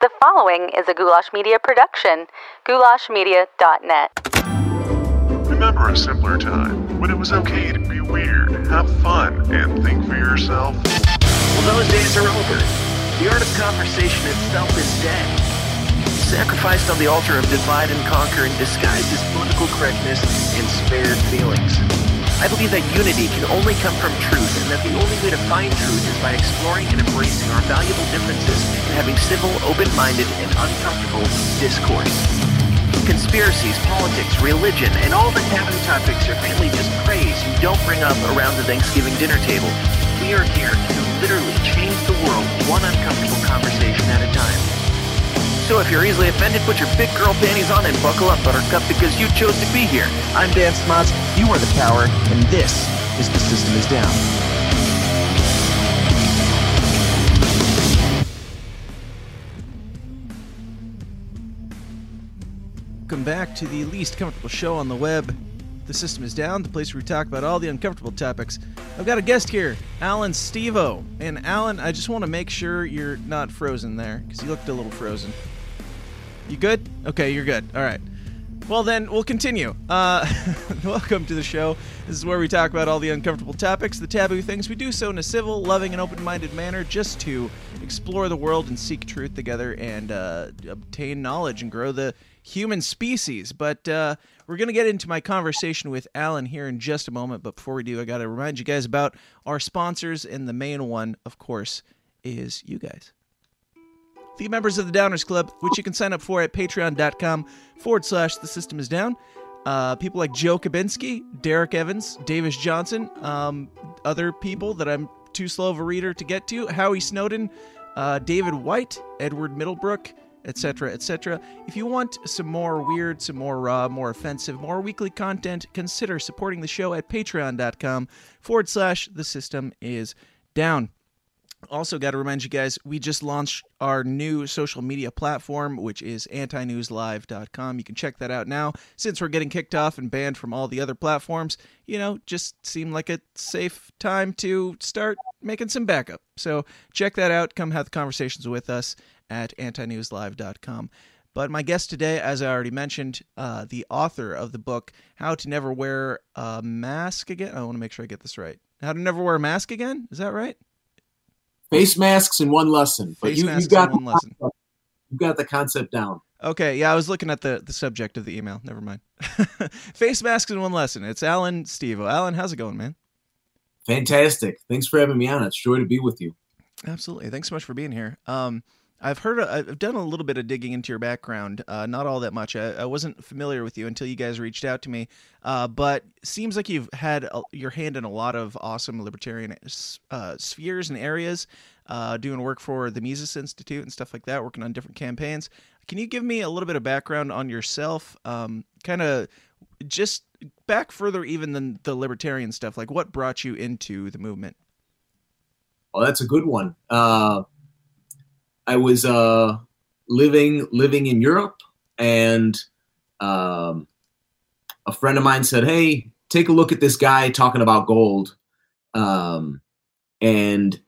The following is a Goulash Media production. GoulashMedia.net. Remember a simpler time when it was okay to be weird, have fun, and think for yourself? Well, those days are over. The art of conversation itself is dead. Sacrificed on the altar of divide and conquer and disguised as political correctness and spared feelings. I believe that unity can only come from truth and that the only way to find truth is by exploring and embracing our valuable differences and having civil, open-minded, and uncomfortable discourse. Conspiracies, politics, religion, and all the taboo topics are really just praise you don't bring up around the Thanksgiving dinner table. We are here to literally change the world one uncomfortable conversation at a time. So if you're easily offended, put your big girl panties on and buckle up, Buttercup, because you chose to be here. I'm Dan Smots, you are the power, and this is The System is Down. Welcome back to the least comfortable show on the web. The system is down, the place where we talk about all the uncomfortable topics. I've got a guest here, Allan Stevo. And Allan, I just want to make sure you're not frozen there, because you looked a little frozen. You good? Okay, you're good. All right. Well, then we'll continue. Uh, welcome to the show. This is where we talk about all the uncomfortable topics, the taboo things. We do so in a civil, loving, and open minded manner just to explore the world and seek truth together and uh, obtain knowledge and grow the human species. But uh, we're going to get into my conversation with Allan here in just a moment. But before we do, I got to remind you guys about our sponsors, and the main one, of course, is you guys the members of the Downers Club, which you can sign up for at patreon.com forward slash the system is down. Uh, people like Joe Kabinski, Derek Evans, Davis Johnson, um, other people that I'm too slow of a reader to get to, Howie Snowden, uh, David White, Edward Middlebrook, etc., etc. If you want some more weird, some more raw, more offensive, more weekly content, consider supporting the show at patreon.com forward slash the system is down. Also, got to remind you guys, we just launched our new social media platform, which is antinewslive.com. You can check that out now. Since we're getting kicked off and banned from all the other platforms, you know, just seemed like a safe time to start making some backup. So check that out. Come have the conversations with us at antinewslive.com. But my guest today, as I already mentioned, uh, the author of the book, How to Never Wear a Mask Again. I want to make sure I get this right. How to Never Wear a Mask Again? Is that right? Face masks in one lesson. But Face you, masks you got in one lesson. you got the concept down. Okay, yeah, I was looking at the, the subject of the email. Never mind. Face masks in one lesson. It's Allan Stevo. Allan, how's it going, man? Fantastic. Thanks for having me on. It's a joy to be with you. Absolutely. Thanks so much for being here. Um, I've heard, I've done a little bit of digging into your background. Uh, not all that much. I, I wasn't familiar with you until you guys reached out to me. Uh, but seems like you've had a, your hand in a lot of awesome libertarian uh, spheres and areas. Uh, doing work for the Mises Institute and stuff like that, working on different campaigns. Can you give me a little bit of background on yourself? Um, kind of just back further even than the libertarian stuff. Like, what brought you into the movement? Oh, that's a good one. I was uh, living living in Europe, and um, a friend of mine said, "Hey, take a look at this guy talking about gold," um, and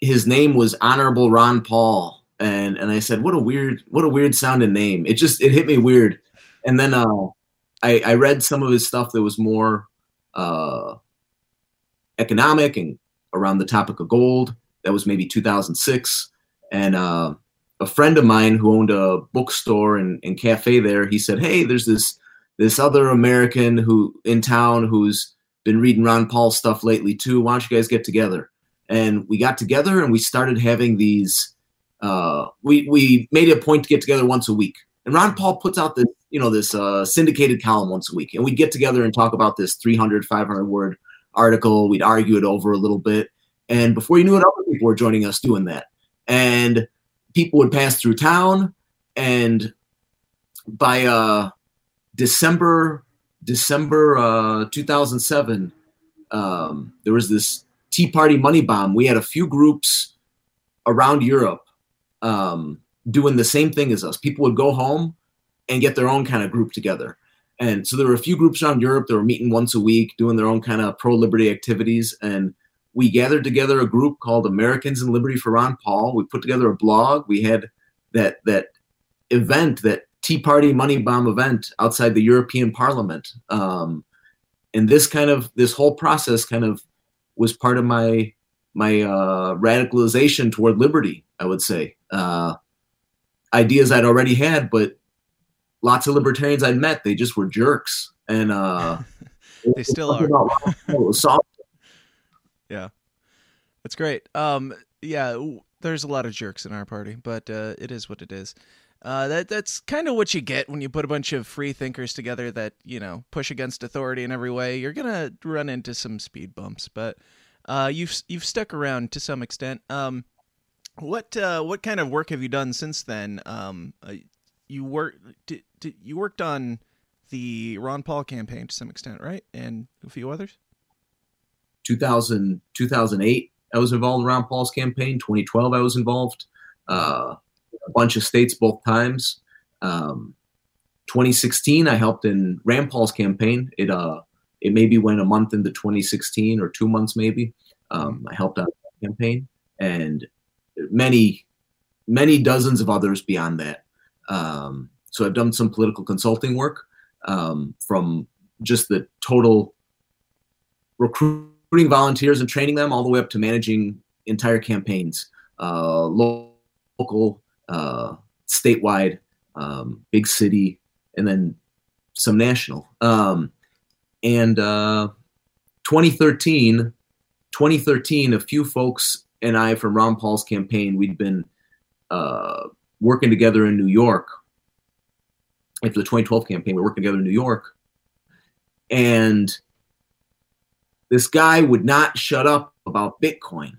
his name was Honorable Ron Paul, and and I said, "What a weird, what a weird sounding name." It just it hit me weird, and then uh, I, I read some of his stuff that was more uh, economic and around the topic of gold. That was maybe 2006. And uh, a friend of mine who owned a bookstore and, and cafe there, he said, "Hey, there's this this other American who in town who's been reading Ron Paul stuff lately too. Why don't you guys get together?" And we got together and we started having these. Uh, we we made it a point to get together once a week. And Ron Paul puts out this you know this uh, syndicated column once a week, and we'd get together and talk about this 300 500 word article. We'd argue it over a little bit, and before you knew it, other people were joining us doing that and people would pass through town and by uh, december december uh, 2007 um, there was this tea party money bomb. We had a few groups around europe um, doing the same thing as us. People would go home and get their own kind of group together. And so there were a few groups around europe that were meeting once a week doing their own kind of pro liberty activities. And we gathered together a group called Americans in Liberty for Ron Paul. We put together a blog. We had that that event, that Tea Party money bomb event outside the European Parliament. Um, and this kind of this whole process kind of was part of my my uh, radicalization toward liberty. I would say uh, ideas I'd already had, but lots of libertarians I'd met, they just were jerks, and uh, they still are. Yeah, that's great. Um, yeah, there's a lot of jerks in our party, but uh, it is what it is. Uh, that that's kind of what you get when you put a bunch of free thinkers together that you know push against authority in every way. You're gonna run into some speed bumps, but uh, you've you've stuck around to some extent. Um, what uh, what kind of work have you done since then? Um, uh, you work did, did, you worked on the Ron Paul campaign to some extent, right? And a few others. 2000, 2008, I was involved in Ron Paul's campaign. 2012, I was involved. Uh, a bunch of states both times. Um, 2016, I helped in Rand Paul's campaign. It uh, it maybe went a month into 2016 or two months maybe. Um, I helped out the campaign and many, many dozens of others beyond that. Um, so I've done some political consulting work um, from just the total recruiting volunteers and training them all the way up to managing entire campaigns, uh, local, uh, statewide, um, big city, and then some national. Um, and uh, 2013, 2013, a few folks and I from Ron Paul's campaign, we'd been uh, working together in New York. After the 2012 campaign, we were working together in New York. And this guy would not shut up about Bitcoin.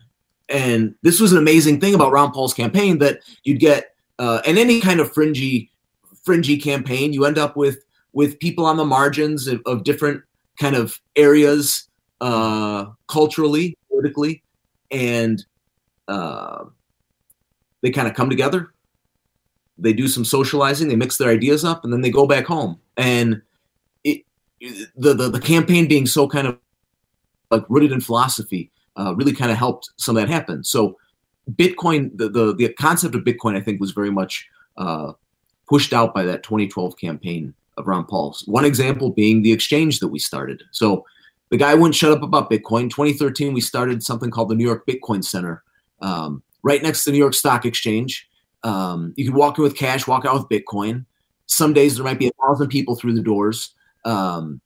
And this was an amazing thing about Ron Paul's campaign that you'd get, uh, and any kind of fringy, fringy campaign, you end up with with people on the margins of, of different kind of areas uh, culturally, politically, and uh, they kind of come together. They do some socializing, they mix their ideas up, and then they go back home. And it, the, the the campaign being so kind of like rooted in philosophy uh, really kind of helped some of that happen. So Bitcoin, the, the, the concept of Bitcoin, I think, was very much uh, pushed out by that 2012 campaign of Ron Paul's. One example being the exchange that we started. So the guy wouldn't shut up about Bitcoin. 2013, we started something called the New York Bitcoin Center, um, right next to the New York Stock Exchange. Um, you could walk in with cash, walk out with Bitcoin. Some days there might be a thousand people through the doors, um,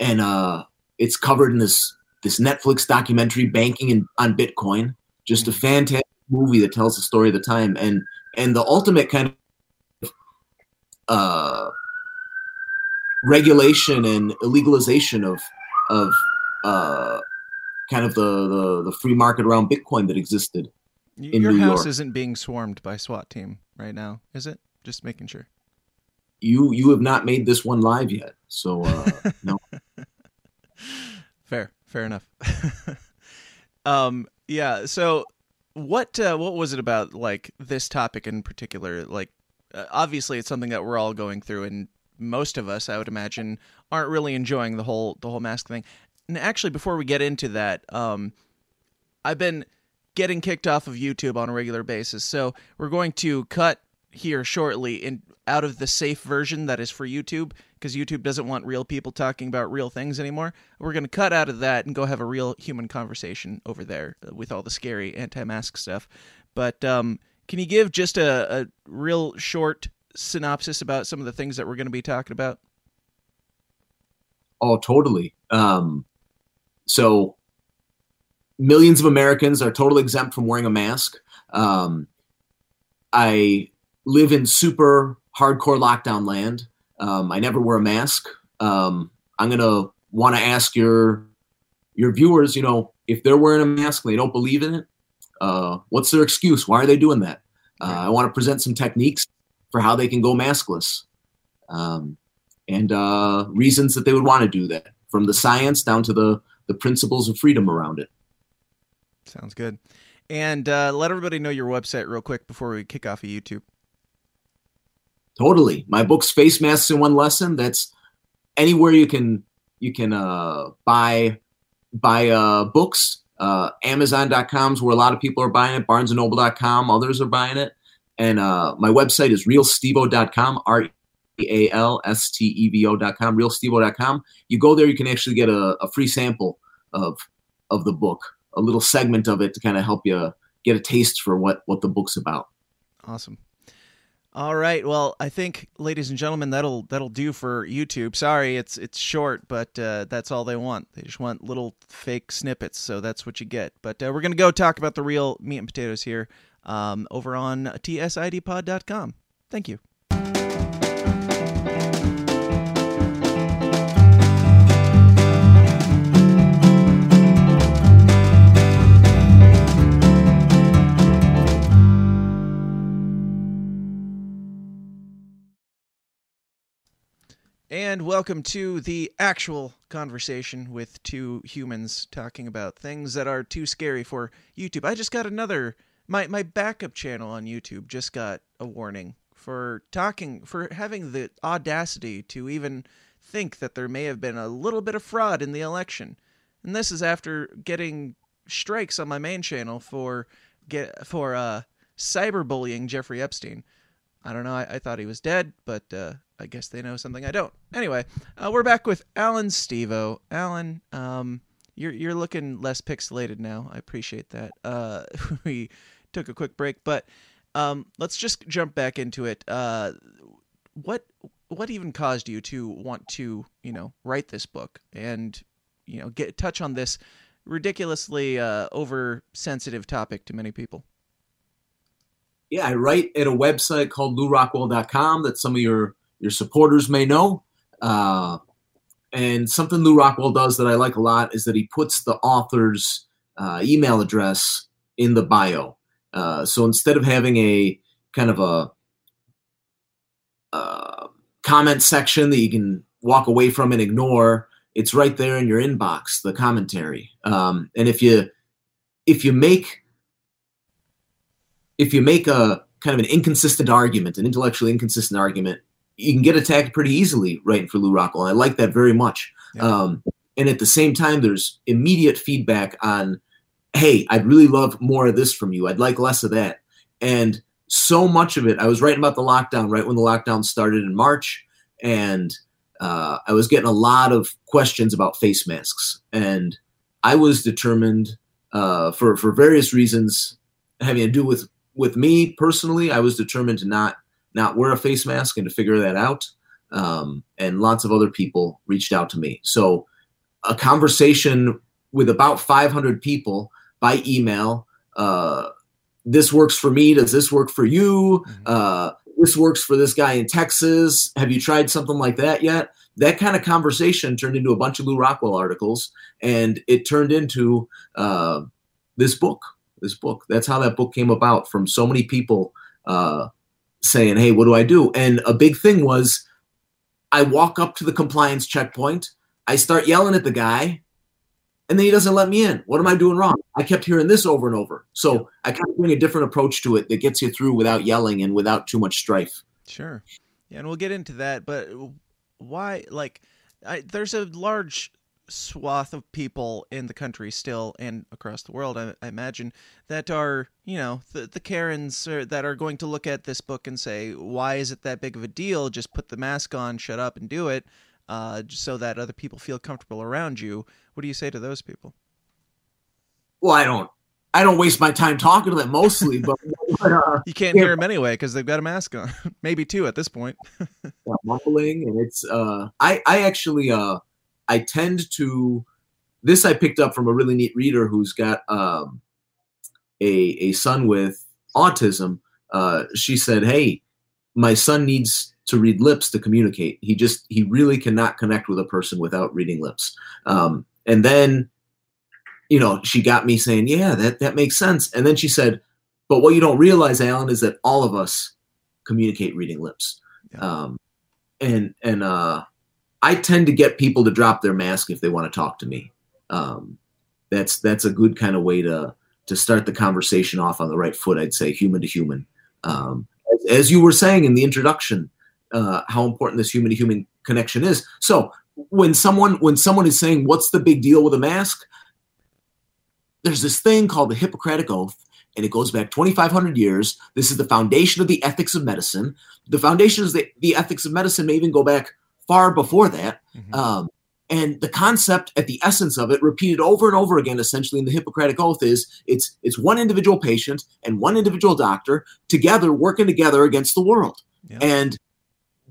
and uh, it's covered in this this Netflix documentary, banking and on Bitcoin. Just a fantastic movie that tells the story of the time, and and the ultimate kind of uh, regulation and legalization of of uh, kind of the, the, the free market around Bitcoin that existed. In Your New house York. isn't being swarmed by SWAT team right now, is it? Just making sure. You you have not made this one live yet, so uh, no. Fair, fair enough. um, yeah. So, what uh, what was it about like this topic in particular? Like, uh, obviously, it's something that we're all going through, and most of us, I would imagine, aren't really enjoying the whole the whole mask thing. And actually, before we get into that, um, I've been getting kicked off of YouTube on a regular basis, so we're going to cut here shortly in out of the safe version that is for YouTube because YouTube doesn't want real people talking about real things anymore. We're going to cut out of that and go have a real human conversation over there with all the scary anti-mask stuff. But um, can you give just a, a real short synopsis about some of the things that we're going to be talking about? Oh, totally. Um, so millions of Americans are totally exempt from wearing a mask. Um, I live in super hardcore lockdown land. Um, I never wear a mask. Um, I'm gonna want to ask your your viewers, you know, if they're wearing a mask and they don't believe in it, uh, what's their excuse? Why are they doing that? Uh, I want to present some techniques for how they can go maskless, um, and uh, reasons that they would want to do that, from the science down to the the principles of freedom around it. Sounds good. And uh, let everybody know your website real quick before we kick off of YouTube. Totally. My book's Face Masks in One Lesson. That's anywhere you can you can uh, buy buy uh, books. Uh, Amazon.com is where a lot of people are buying it. BarnesandNoble.com, others are buying it. And uh, my website is realstevo.com, R E A L S T E V O.com, realstevo.com. You go there, you can actually get a, a free sample of of the book, a little segment of it to kind of help you get a taste for what what the book's about. Awesome. All right. Well, I think, ladies and gentlemen, that'll that'll do for YouTube. Sorry, it's it's short, but uh, that's all they want. They just want little fake snippets, so that's what you get. But uh, we're gonna go talk about the real meat and potatoes here um, over on tsidpod.com. Thank you. And welcome to the actual conversation with two humans talking about things that are too scary for YouTube. I just got another my my backup channel on YouTube just got a warning for talking for having the audacity to even think that there may have been a little bit of fraud in the election. And this is after getting strikes on my main channel for get for uh cyberbullying Jeffrey Epstein. I don't know. I, I thought he was dead, but uh, I guess they know something I don't. Anyway, uh, we're back with Allan Stevo. Allan, um, you're you're looking less pixelated now. I appreciate that. Uh, we took a quick break, but um, let's just jump back into it. Uh, what what even caused you to want to you know write this book and you know get touch on this ridiculously uh, oversensitive topic to many people? yeah, I write at a website called LewRockwell.com that some of your your supporters may know. Uh, and something Lew Rockwell does that I like a lot is that he puts the author's uh, email address in the bio. Uh, so instead of having a kind of a uh, comment section that you can walk away from and ignore, it's right there in your inbox, the commentary. Um, and if you if you make if you make a kind of an inconsistent argument, an intellectually inconsistent argument, you can get attacked pretty easily writing for Lew Rockwell. I like that very much. Yeah. Um, and at the same time, there's immediate feedback on, hey, I'd really love more of this from you. I'd like less of that. And so much of it, I was writing about the lockdown right when the lockdown started in March, and uh, I was getting a lot of questions about face masks. And I was determined, uh, for for various reasons having to do with with me personally, I was determined to not not wear a face mask and to figure that out. Um, and lots of other people reached out to me. So a conversation with about 500 people by email. Uh, this works for me. Does this work for you? Mm-hmm. Uh, this works for this guy in Texas. Have you tried something like that yet? That kind of conversation turned into a bunch of Lew Rockwell articles, and it turned into uh, this book this book. That's how that book came about from so many people uh, saying, "Hey, what do I do?" And a big thing was, I walk up to the compliance checkpoint, I start yelling at the guy, and then he doesn't let me in. What am I doing wrong? I kept hearing this over and over. So I kind of bring a different approach to it that gets you through without yelling and without too much strife. Sure. Yeah, and we'll get into that. But why? Like, I, there's a large swath of people in the country still and across the world, I, I imagine, that are, you know, the, the Karens are, that are going to look at this book and say, why is it that big of a deal? Just put the mask on, shut up, and do it, uh, so that other people feel comfortable around you. What do you say to those people? Well, I don't. I don't waste my time talking to them mostly, but uh, you can't hear them anyway because they've got a mask on, maybe two at this point. muffling, and it's. Uh, I I actually uh, I tend to this I picked up from a really neat reader who's got um, a a son with autism. Uh, she said, "Hey, my son needs to read lips to communicate. He just he really cannot connect with a person without reading lips." Um, and then, you know, she got me saying, "Yeah, that that makes sense." And then she said, "But what you don't realize, Allan, is that all of us communicate reading lips." Yeah. Um, and and uh, I tend to get people to drop their mask if they want to talk to me. Um, that's that's a good kind of way to to start the conversation off on the right foot. I'd say human to human. Um, as, you were saying in the introduction, uh, how important this human to human connection is. So when someone when someone is saying, "What's the big deal with a mask?" there's this thing called the Hippocratic Oath, and it goes back 2,500 years. This is the foundation of the ethics of medicine. The foundation of the, the ethics of medicine may even go back far before that. Mhm. Um, and the concept at the essence of it repeated over and over again essentially in the hippocratic oath is it's it's one individual patient and one individual doctor together working together against the world Yeah. and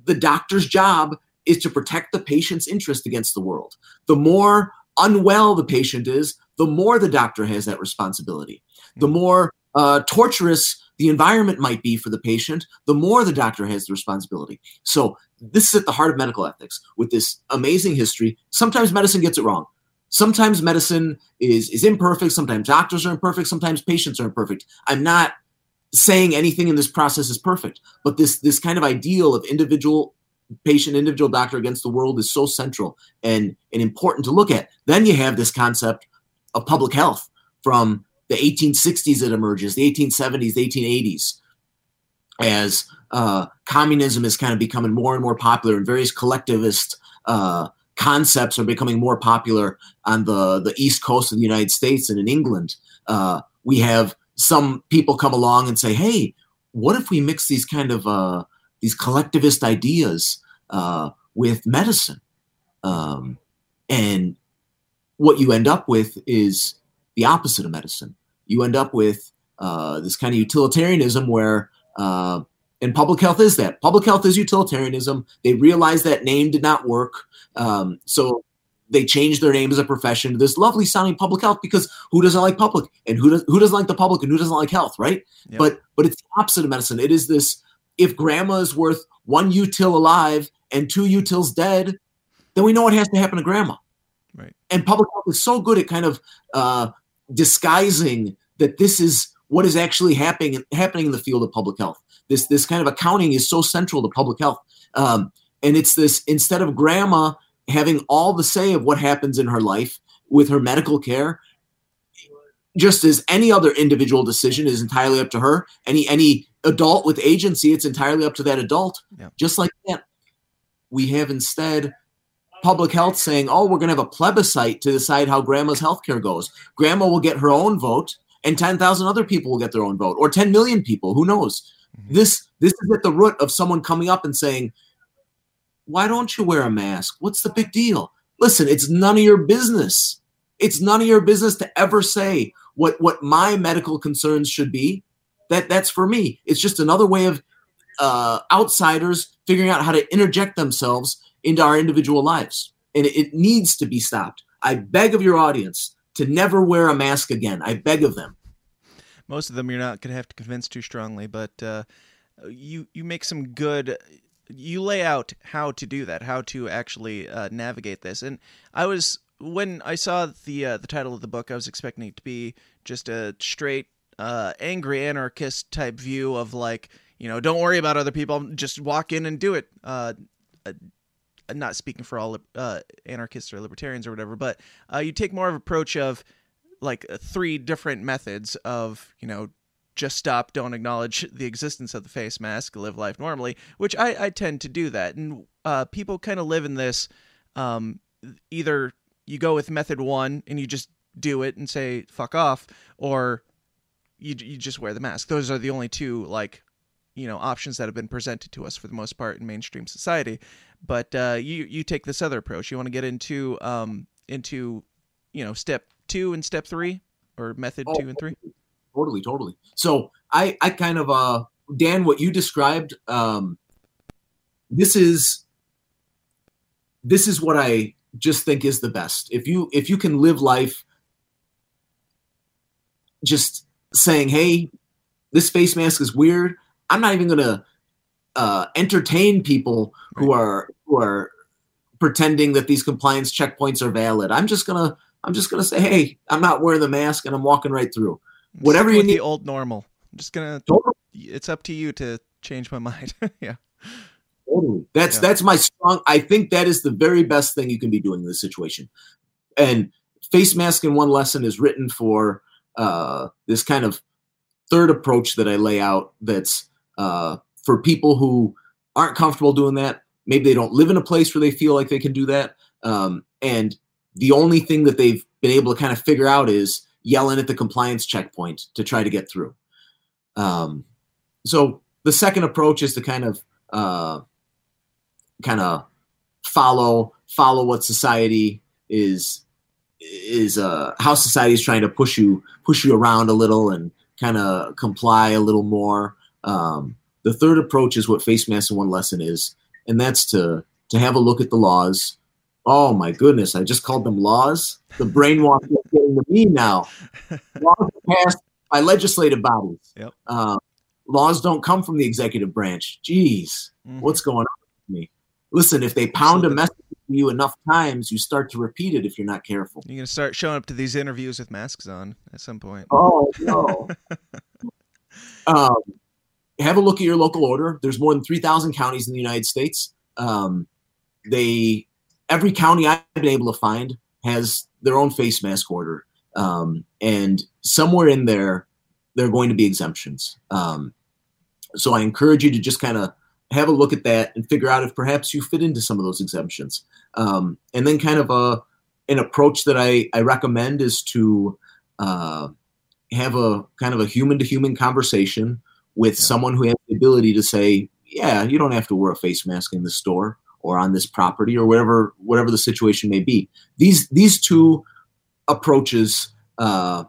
the doctor's job is to protect the patient's interest against the world the more unwell the patient is the more the doctor has that responsibility the more uh, torturous the environment might be for the patient the more the doctor has the responsibility so this is at the heart of medical ethics with this amazing history. Sometimes medicine gets it wrong. Sometimes medicine is is imperfect. Sometimes doctors are imperfect. Sometimes patients are imperfect. I'm not saying anything in this process is perfect, but this this kind of ideal of individual patient, individual doctor against the world is so central and and important to look at. Then you have this concept of public health from the 1860s it emerges, the 1870s, the 1880s, as uh, communism is kind of becoming more and more popular, and various collectivist uh, concepts are becoming more popular on the the east coast of the United States and in England. Uh, we have some people come along and say, "Hey, what if we mix these kind of uh, these collectivist ideas uh, with medicine?" Um, and what you end up with is the opposite of medicine. You end up with uh, this kind of utilitarianism where uh, and public health is that. Public health is utilitarianism. They realized that name did not work. Um, so they changed their name as a profession to this lovely sounding public health because who doesn't like public and who does who doesn't like the public and who doesn't like health, right? Yep. But but it's the opposite of medicine. It is this if grandma is worth one util alive and two utils dead, then we know what has to happen to grandma. Right. And public health is so good at kind of uh, disguising that this is what is actually happening happening in the field of public health. This this kind of accounting is so central to public health, um, and it's this instead of grandma having all the say of what happens in her life with her medical care, just as any other individual decision is entirely up to her. Any any adult with agency, it's entirely up to that adult. Yeah. Just like that, we have instead public health saying, "Oh, we're going to have a plebiscite to decide how grandma's health care goes. Grandma will get her own vote." And 10,000 other people will get their own vote or 10 million people who knows? Mhm. this this is at the root of someone coming up and saying why don't you wear a mask? What's the big deal? Listen it's none of your business. It's none of your business to ever say what what my medical concerns should be. That that's for me. It's just another way of uh, outsiders figuring out how to interject themselves into our individual lives. And it, it needs to be stopped. I beg of your audience to never wear a mask again. I beg of them. Most of them you're not going to have to convince too strongly, but uh, you you make some good. You lay out how to do that, how to actually uh, navigate this. And I was when I saw the uh, the title of the book, I was expecting it to be just a straight uh, angry anarchist type view of like you know don't worry about other people, just walk in and do it. Not speaking for all uh, anarchists or libertarians or whatever, but uh, you take more of approach of like uh, three different methods of you know just stop, don't acknowledge the existence of the face mask, live life normally, which I, I tend to do that, and uh, people kind of live in this. Um, either you go with method one and you just do it and say fuck off, or you you just wear the mask. Those are the only two like you know options that have been presented to us for the most part in mainstream society but uh, you you take this other approach. You want to get into um, into you know step two and step three, or method Oh, two and three. Totally, totally. So I, I kind of, uh, Dan, what you described, um, this is, this is what I just think is the best. If you, if you can live life, just saying, "Hey, this face mask is weird." I'm not even gonna uh, entertain people who are who are pretending that these compliance checkpoints are valid. I'm just gonna I'm just gonna say, hey, I'm not wearing the mask and I'm walking right through. Whatever Stick you need- the old normal. I'm just gonna. Totally. It's up to you to change my mind. yeah. Totally. That's Yeah. that's my strong. I think that is the very best thing you can be doing in this situation. And face mask in one lesson is written for uh, this kind of third approach that I lay out. That's uh, for people who aren't comfortable doing that. Maybe they don't live in a place where they feel like they can do that. Um, and the only thing that they've been able to kind of figure out is yelling at the compliance checkpoint to try to get through. Um, so the second approach is to kind of uh, kind of follow follow what society is is uh, how society is trying to push you push you around a little and kind of comply a little more. Um, the third approach is what face mask in one lesson is, and that's to to have a look at the laws. Oh my goodness, I just called them laws. The brainwash is getting to me now. laws passed by legislative bodies. Yep. Uh, laws don't come from the executive branch. Jeez, Mhm. what's going on with me? Listen, if they pound a message to you enough times, you start to repeat it if you're not careful. You're gonna start showing up to these interviews with masks on at some point. Oh no. um, have a look at your local order. There's more than three thousand counties in the United States. Um, they every county I've been able to find has their own face mask order, um, and somewhere in there there are going to be exemptions. Um, so I encourage you to just kind of have a look at that and figure out if perhaps you fit into some of those exemptions. Um, and then kind of a an approach that I, I recommend is to uh, have a kind of a human to human conversation with Yeah. someone who has the ability to say, yeah, you don't have to wear a face mask in the store or on this property or whatever whatever the situation may be. These these two approaches uh,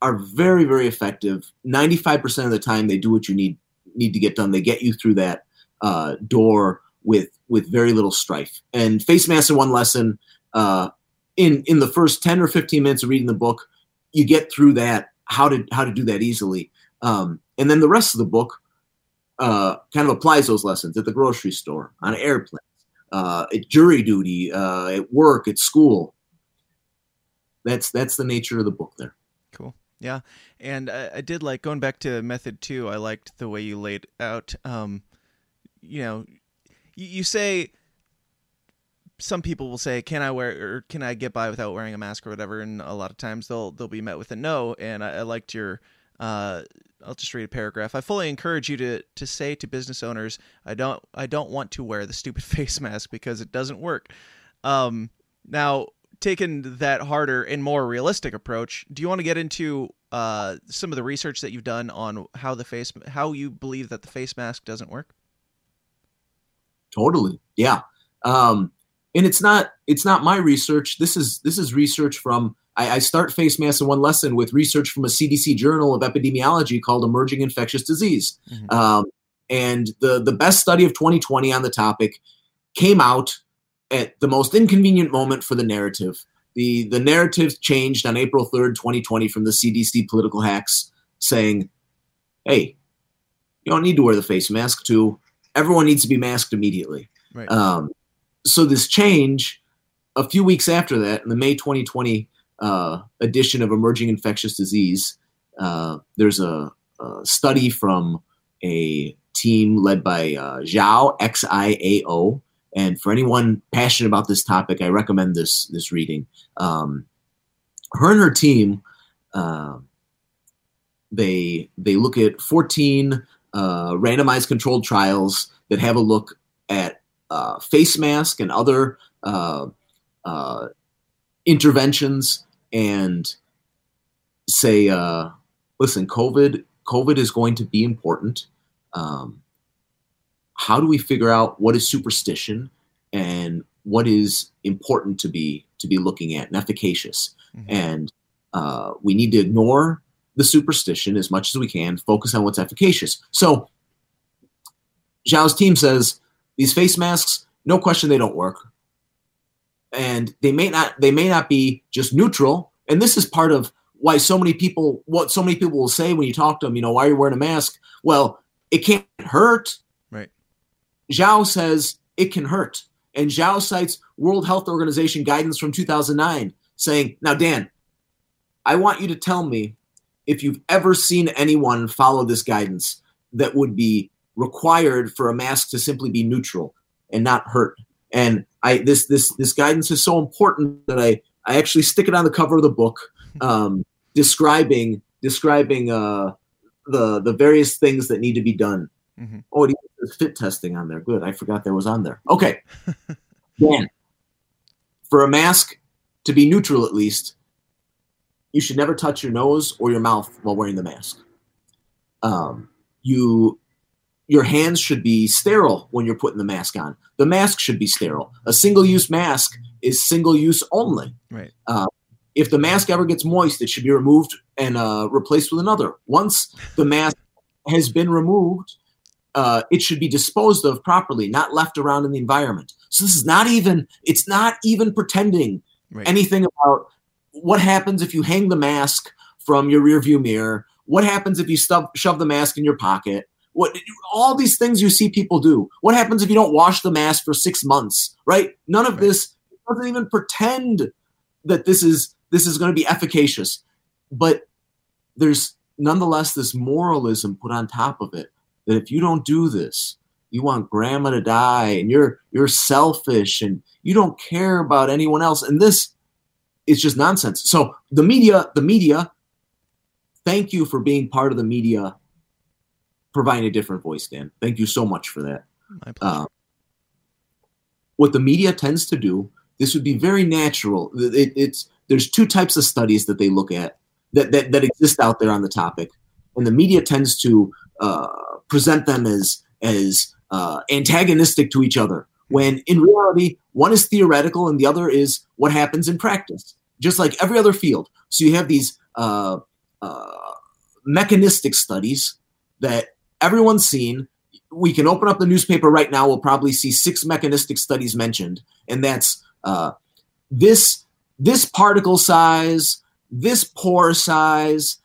are very very effective. Ninety five percent of the time, they do what you need need to get done. They get you through that uh, door with with very little strife. And face mask in one lesson. Uh, in in the first 10 or 15 minutes of reading the book you get through that how to how to do that easily um, and then the rest of the book uh, kind of applies those lessons at the grocery store on airplanes uh, at jury duty uh, at work at school that's that's the nature of the book there Cool. Yeah, and I, I did like going back to method two. I liked the way you laid out. Um, you know, you, you say some people will say, "Can I wear or can I get by without wearing a mask or whatever?" And a lot of times they'll they'll be met with a no. And I, I liked your. Uh, I'll just read a paragraph. I fully encourage you to to say to business owners, "I don't I don't want to wear the stupid face mask because it doesn't work." Um, now, taking that harder and more realistic approach, do you want to get into uh, some of the research that you've done on how the face, how you believe that the face mask doesn't work? Totally. Yeah. Um, and it's not it's not my research. This is this is research from I, I start face mask in one lesson with research from a CDC journal of epidemiology called Emerging Infectious Disease. Mhm. Um, and the the best study of 2020 on the topic came out at the most inconvenient moment for the narrative. The the narrative changed on April 3rd, 2020 from the CDC political hacks saying, "Hey, you don't need to wear the face mask to everyone needs to be masked immediately." Right. Um, so this change, a few weeks after that, in the May 2020 uh, of Emerging Infectious Disease, uh, there's a, a study from a team led by uh, Xiao X I A O. And for anyone passionate about this topic, I recommend this this reading. Um, her and her team, uh, they they look at 14 uh, randomized controlled trials that have a look at uh, face mask and other uh, interventions and say, uh, listen, COVID, COVID is going to be important. Um, how do we figure out what is superstition and what is important to be to be looking at and efficacious? Mhm. And uh, we need to ignore the superstition as much as we can, focus on what's efficacious. So Xiao's team says these face masks, no question they don't work. And they may not they may not be just neutral. And this is part of why so many people what so many people will say when you talk to them, you know, why are you wearing a mask? Well, it can't hurt. Right. Xiao says it can hurt. And Xiao cites World Health Organization guidance from 2009 saying, now, Dan, I want you to tell me if you've ever seen anyone follow this guidance that would be required for a mask to simply be neutral and not hurt. And I this this this guidance is so important that I I actually stick it on the cover of the book, um, describing describing uh, the the various things that need to be done. Mhm. Oh, it there's fit testing on there. Good, I forgot that was on there. Okay, Dan, for a mask to be neutral at least, you should never touch your nose or your mouth while wearing the mask. Um, you your hands should be sterile when you're putting the mask on. The mask should be sterile. A single use mask is single use only. Right. Uh, if the mask ever gets moist, it should be removed and uh, replaced with another. Once the mask has been removed, uh, it should be disposed of properly, not left around in the environment. So this is not even it's not even pretending Right. anything about what happens if you hang the mask from your rearview mirror. What happens if you stub, shove the mask in your pocket? What all these things you see people do. What happens if you don't wash the mask for six months? Right? None of Right. this doesn't even pretend that this is this is going to be efficacious. But there's nonetheless this moralism put on top of it that if you don't do this, you want grandma to die and you're you're selfish and you don't care about anyone else and this is just nonsense so the media the media thank you for being part of the media providing a different voice dan thank you so much for that. My pleasure. uh, what the media tends to do this would be very natural. It, it's there's two types of studies that they look at that, that, that exist out there on the topic. And the media tends to uh, present them as as uh, antagonistic to each other. When in reality one is theoretical and the other is what happens in practice. Just like every other field. So you have these uh, uh, mechanistic studies that everyone's seen. We can open up the newspaper right now. We'll probably see six mechanistic studies mentioned and that's uh, this this particle size this pore size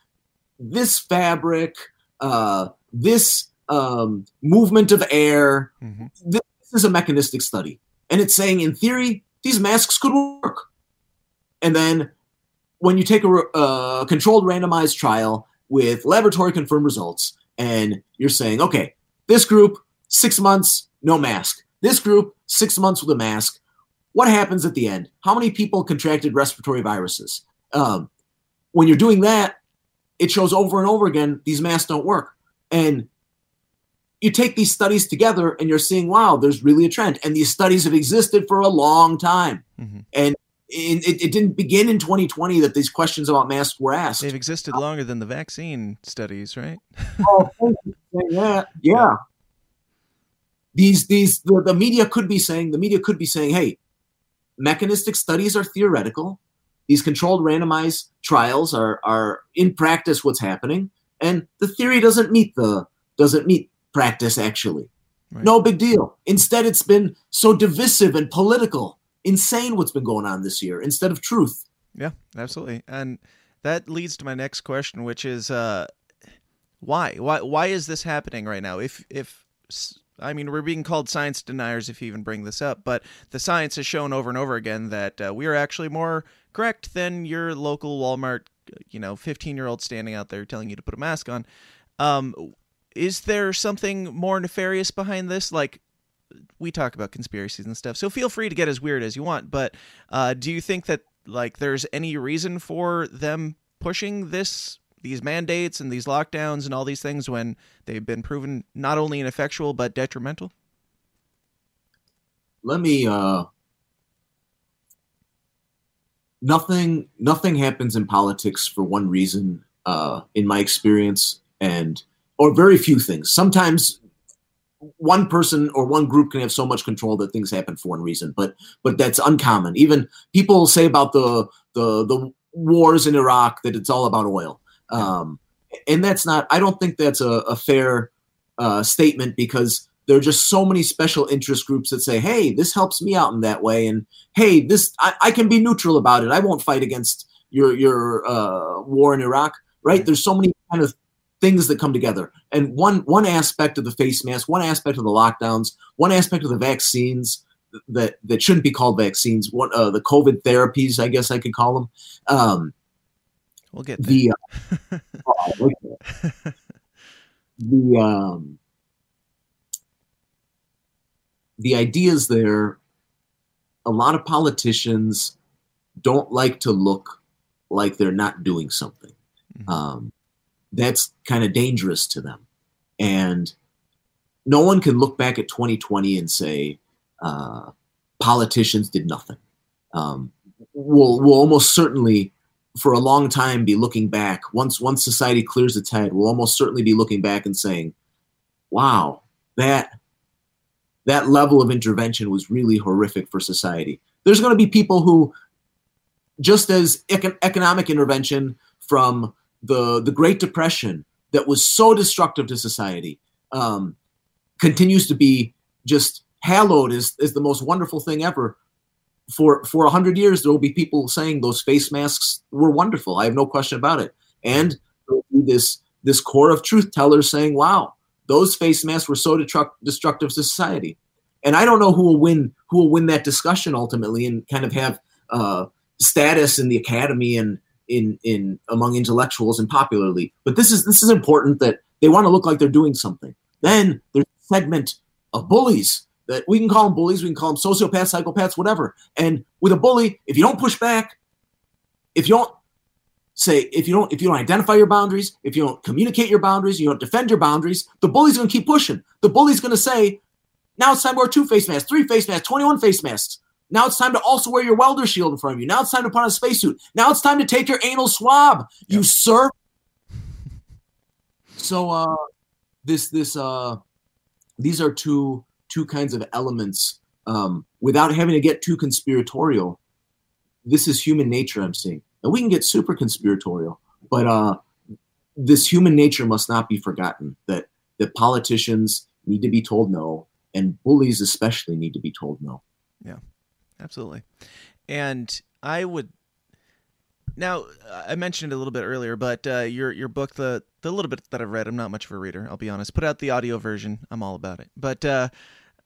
this fabric uh, this um, movement of air. Mhm. this is a mechanistic study and it's saying in theory these masks could work. And then when you take a uh, controlled randomized trial with laboratory confirmed results and you're saying okay this group six months no mask. This group six months with a mask. What happens at the end? How many people contracted respiratory viruses? Um, when you're doing that it shows over and over again these masks don't work. And you take these studies together and you're seeing wow there's really a trend. And these studies have existed for a long time. Mhm. and in, it, it didn't begin in 2020 that these questions about masks were asked They've existed longer than the vaccine studies, right? oh, thank you for saying that. Yeah. These these the, the media could be saying the media could be saying, hey, mechanistic studies are theoretical. These controlled randomized trials are are in practice what's happening, and the theory doesn't meet the doesn't meet practice actually. Right. No big deal. Instead, it's been so divisive and political. Insane what's been going on this year instead of truth. Yeah, absolutely. And that leads to my next question, which is uh, why? Why? Why is this happening right now? If if I mean, we're being called science deniers if you even bring this up, but the science has shown over and over again that uh, we are actually more correct than your local Walmart, you know, 15 year old standing out there telling you to put a mask on. Um, is there something more nefarious behind this? Like, we talk about conspiracies and stuff, so feel free to get as weird as you want. But uh, do you think that like there's any reason for them pushing this these mandates and these lockdowns and all these things when they've been proven not only ineffectual but detrimental? let me uh nothing nothing happens in politics for one reason uh in my experience and or very few things sometimes one person or one group can have so much control that things happen for one reason but but that's uncommon even people say about the the the wars in iraq that it's all about oil um and that's not i don't think that's a, a fair uh, statement because there are just so many special interest groups that say, "Hey, this helps me out in that way," and "Hey, this I, I can be neutral about it. I won't fight against your your uh, war in Iraq." Right? There's so many kind of things that come together, and one one aspect of the face mask, one aspect of the lockdowns, one aspect of the vaccines that that shouldn't be called vaccines. One uh, the COVID therapies, I guess I could call them. Um, We'll get there. the uh, oh, the um the ideas there a lot of politicians don't like to look like they're not doing something Mhm. um, that's kind of dangerous to them and no one can look back at 2020 and say uh, politicians did nothing um, we'll, we'll almost certainly for a long time be looking back. Once once society clears its head, we'll almost certainly be looking back and saying, "Wow, that that level of intervention was really horrific for society." There's going to be people who, just as econ- economic intervention from the the Great Depression that was so destructive to society um, continues to be just hallowed as, as the most wonderful thing ever for for a hundred years, there will be people saying those face masks were wonderful. I have no question about it. And this this core of truth tellers saying, "Wow, those face masks were so destructive to society." And I don't know who will win who will win that discussion ultimately, and kind of have uh, status in the academy and in in among intellectuals and popularly. But this is this is important that they want to look like they're doing something. Then there's a segment of bullies that we can call them bullies, we can call them sociopaths, psychopaths, whatever. And with a bully, if you don't push back, if you don't say, if you don't, if you don't identify your boundaries, if you don't communicate your boundaries, you don't defend your boundaries, the bully's to keep pushing. The bully's to say, now it's time to wear two face masks, three face masks, 21 face masks. Now it's time to also wear your welder shield in front of you. Now it's time to put on a spacesuit. Now it's time to take your anal swab. Yep. You sir. so uh this this uh these are two two kinds of elements um, without having to get too conspiratorial. This is human nature I'm seeing. And we can get super conspiratorial, but uh, this human nature must not be forgotten that, that politicians need to be told no, and bullies especially need to be told no. Yeah, absolutely. And I would now I mentioned it a little bit earlier, but uh, your your book, the the little bit that I've read, I'm not much of a reader. I'll be honest. Put out the audio version. I'm all about it. But uh,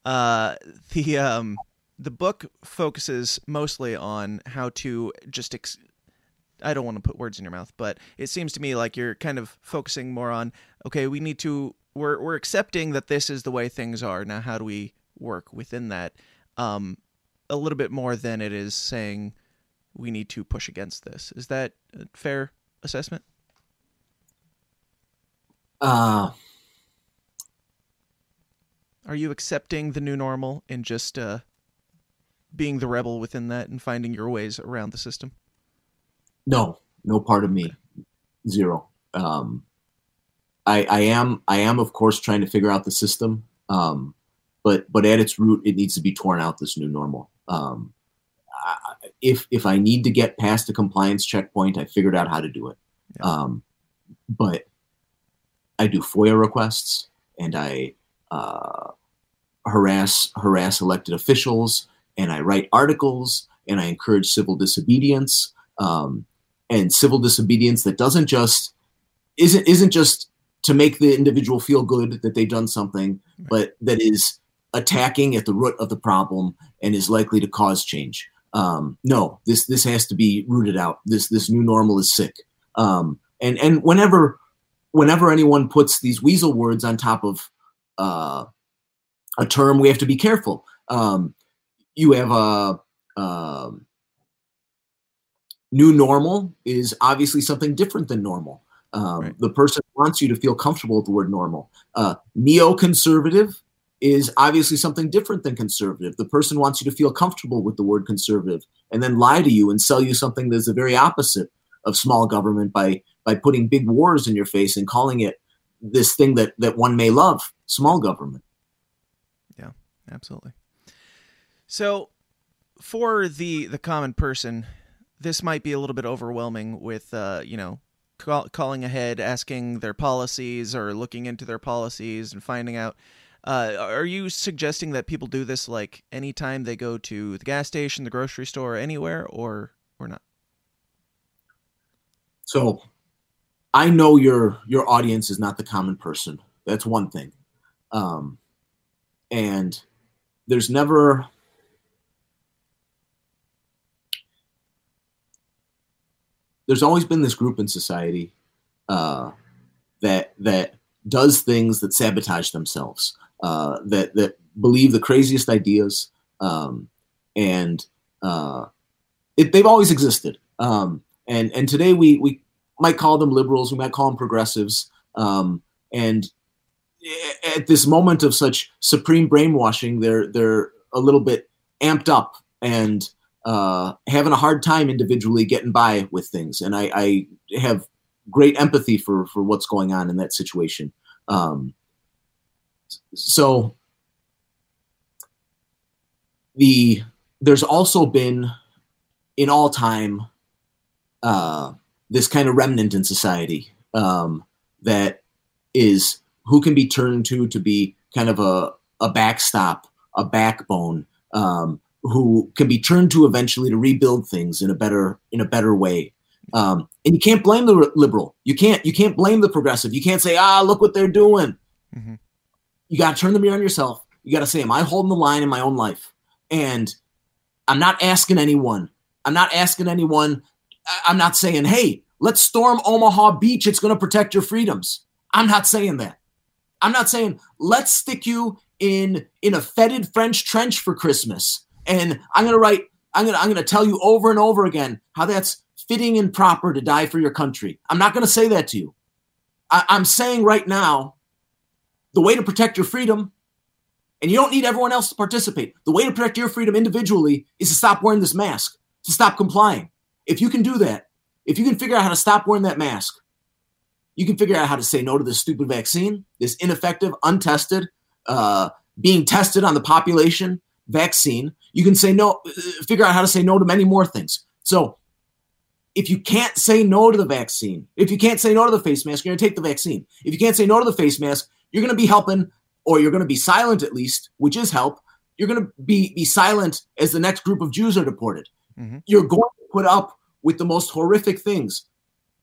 uh, the um, the book focuses mostly on how to just. Ex- I don't want to put words in your mouth, but it seems to me like you're kind of focusing more on okay, we need to we're we're accepting that this is the way things are. Now, how do we work within that? Um, a little bit more than it is saying we need to push against this. Is that a fair assessment? Uh are you accepting the new normal and just uh, being the rebel within that and finding your ways around the system? No, no part of me, zero. Um, I, I am, I am, of course, trying to figure out the system, um, but but at its root, it needs to be torn out. This new normal. Um, I, if if I need to get past a compliance checkpoint, I figured out how to do it. Yeah. Um, but I do FOIA requests and I uh, harass harass elected officials, and I write articles, and I encourage civil disobedience, um, and civil disobedience that doesn't just isn't isn't just to make the individual feel good that they've done something, but that is attacking at the root of the problem and is likely to cause change. Um, no, this this has to be rooted out. This this new normal is sick. Um, and and whenever whenever anyone puts these weasel words on top of uh, a term we have to be careful. Um, you have a um, new normal is obviously something different than normal. Um, right. The person wants you to feel comfortable with the word normal. Uh, neoconservative is obviously something different than conservative. The person wants you to feel comfortable with the word conservative and then lie to you and sell you something that's the very opposite of small government by by putting big wars in your face and calling it this thing that that one may love, small government. Yeah, absolutely. So, for the the common person, this might be a little bit overwhelming with uh, you know call, calling ahead, asking their policies or looking into their policies and finding out. Uh, are you suggesting that people do this like anytime they go to the gas station, the grocery store, anywhere, or or not? So I know your your audience is not the common person. That's one thing. Um, and there's never there's always been this group in society uh, that that does things that sabotage themselves, uh, that that believe the craziest ideas, um, and uh, it, they've always existed. Um, and and today we we might call them liberals, we might call them progressives, um, and at this moment of such supreme brainwashing, they're they're a little bit amped up and uh, having a hard time individually getting by with things, and I, I have great empathy for for what's going on in that situation. Um, so the there's also been in all time uh, this kind of remnant in society um, that is who can be turned to to be kind of a, a backstop, a backbone, um, who can be turned to eventually to rebuild things in a better in a better way. Um, and you can't blame the liberal. You can't you can't blame the progressive. You can't say ah look what they're doing. Mhm. You got to turn the mirror on yourself. You got to say, am I holding the line in my own life? And I'm not asking anyone. I'm not asking anyone. I'm not saying, hey, let's storm Omaha Beach. It's going to protect your freedoms. I'm not saying that. I'm not saying let's stick you in in a fetid French trench for Christmas. And I'm gonna write. I'm gonna I'm gonna tell you over and over again how that's fitting and proper to die for your country. I'm not gonna say that to you. I, I'm saying right now, the way to protect your freedom, and you don't need everyone else to participate. The way to protect your freedom individually is to stop wearing this mask, to stop complying. If you can do that, if you can figure out how to stop wearing that mask, you can figure out how to say no to this stupid vaccine, this ineffective, untested, uh, being tested on the population vaccine. You can say no, uh, figure out how to say no to many more things. So, if you can't say no to the vaccine, if you can't say no to the face mask, you're going to take the vaccine. If you can't say no to the face mask, you're going to be helping, or you're going to be silent at least, which is help. You're going to be be silent as the next group of Jews are deported. Mhm. You're going to put up with the most horrific things.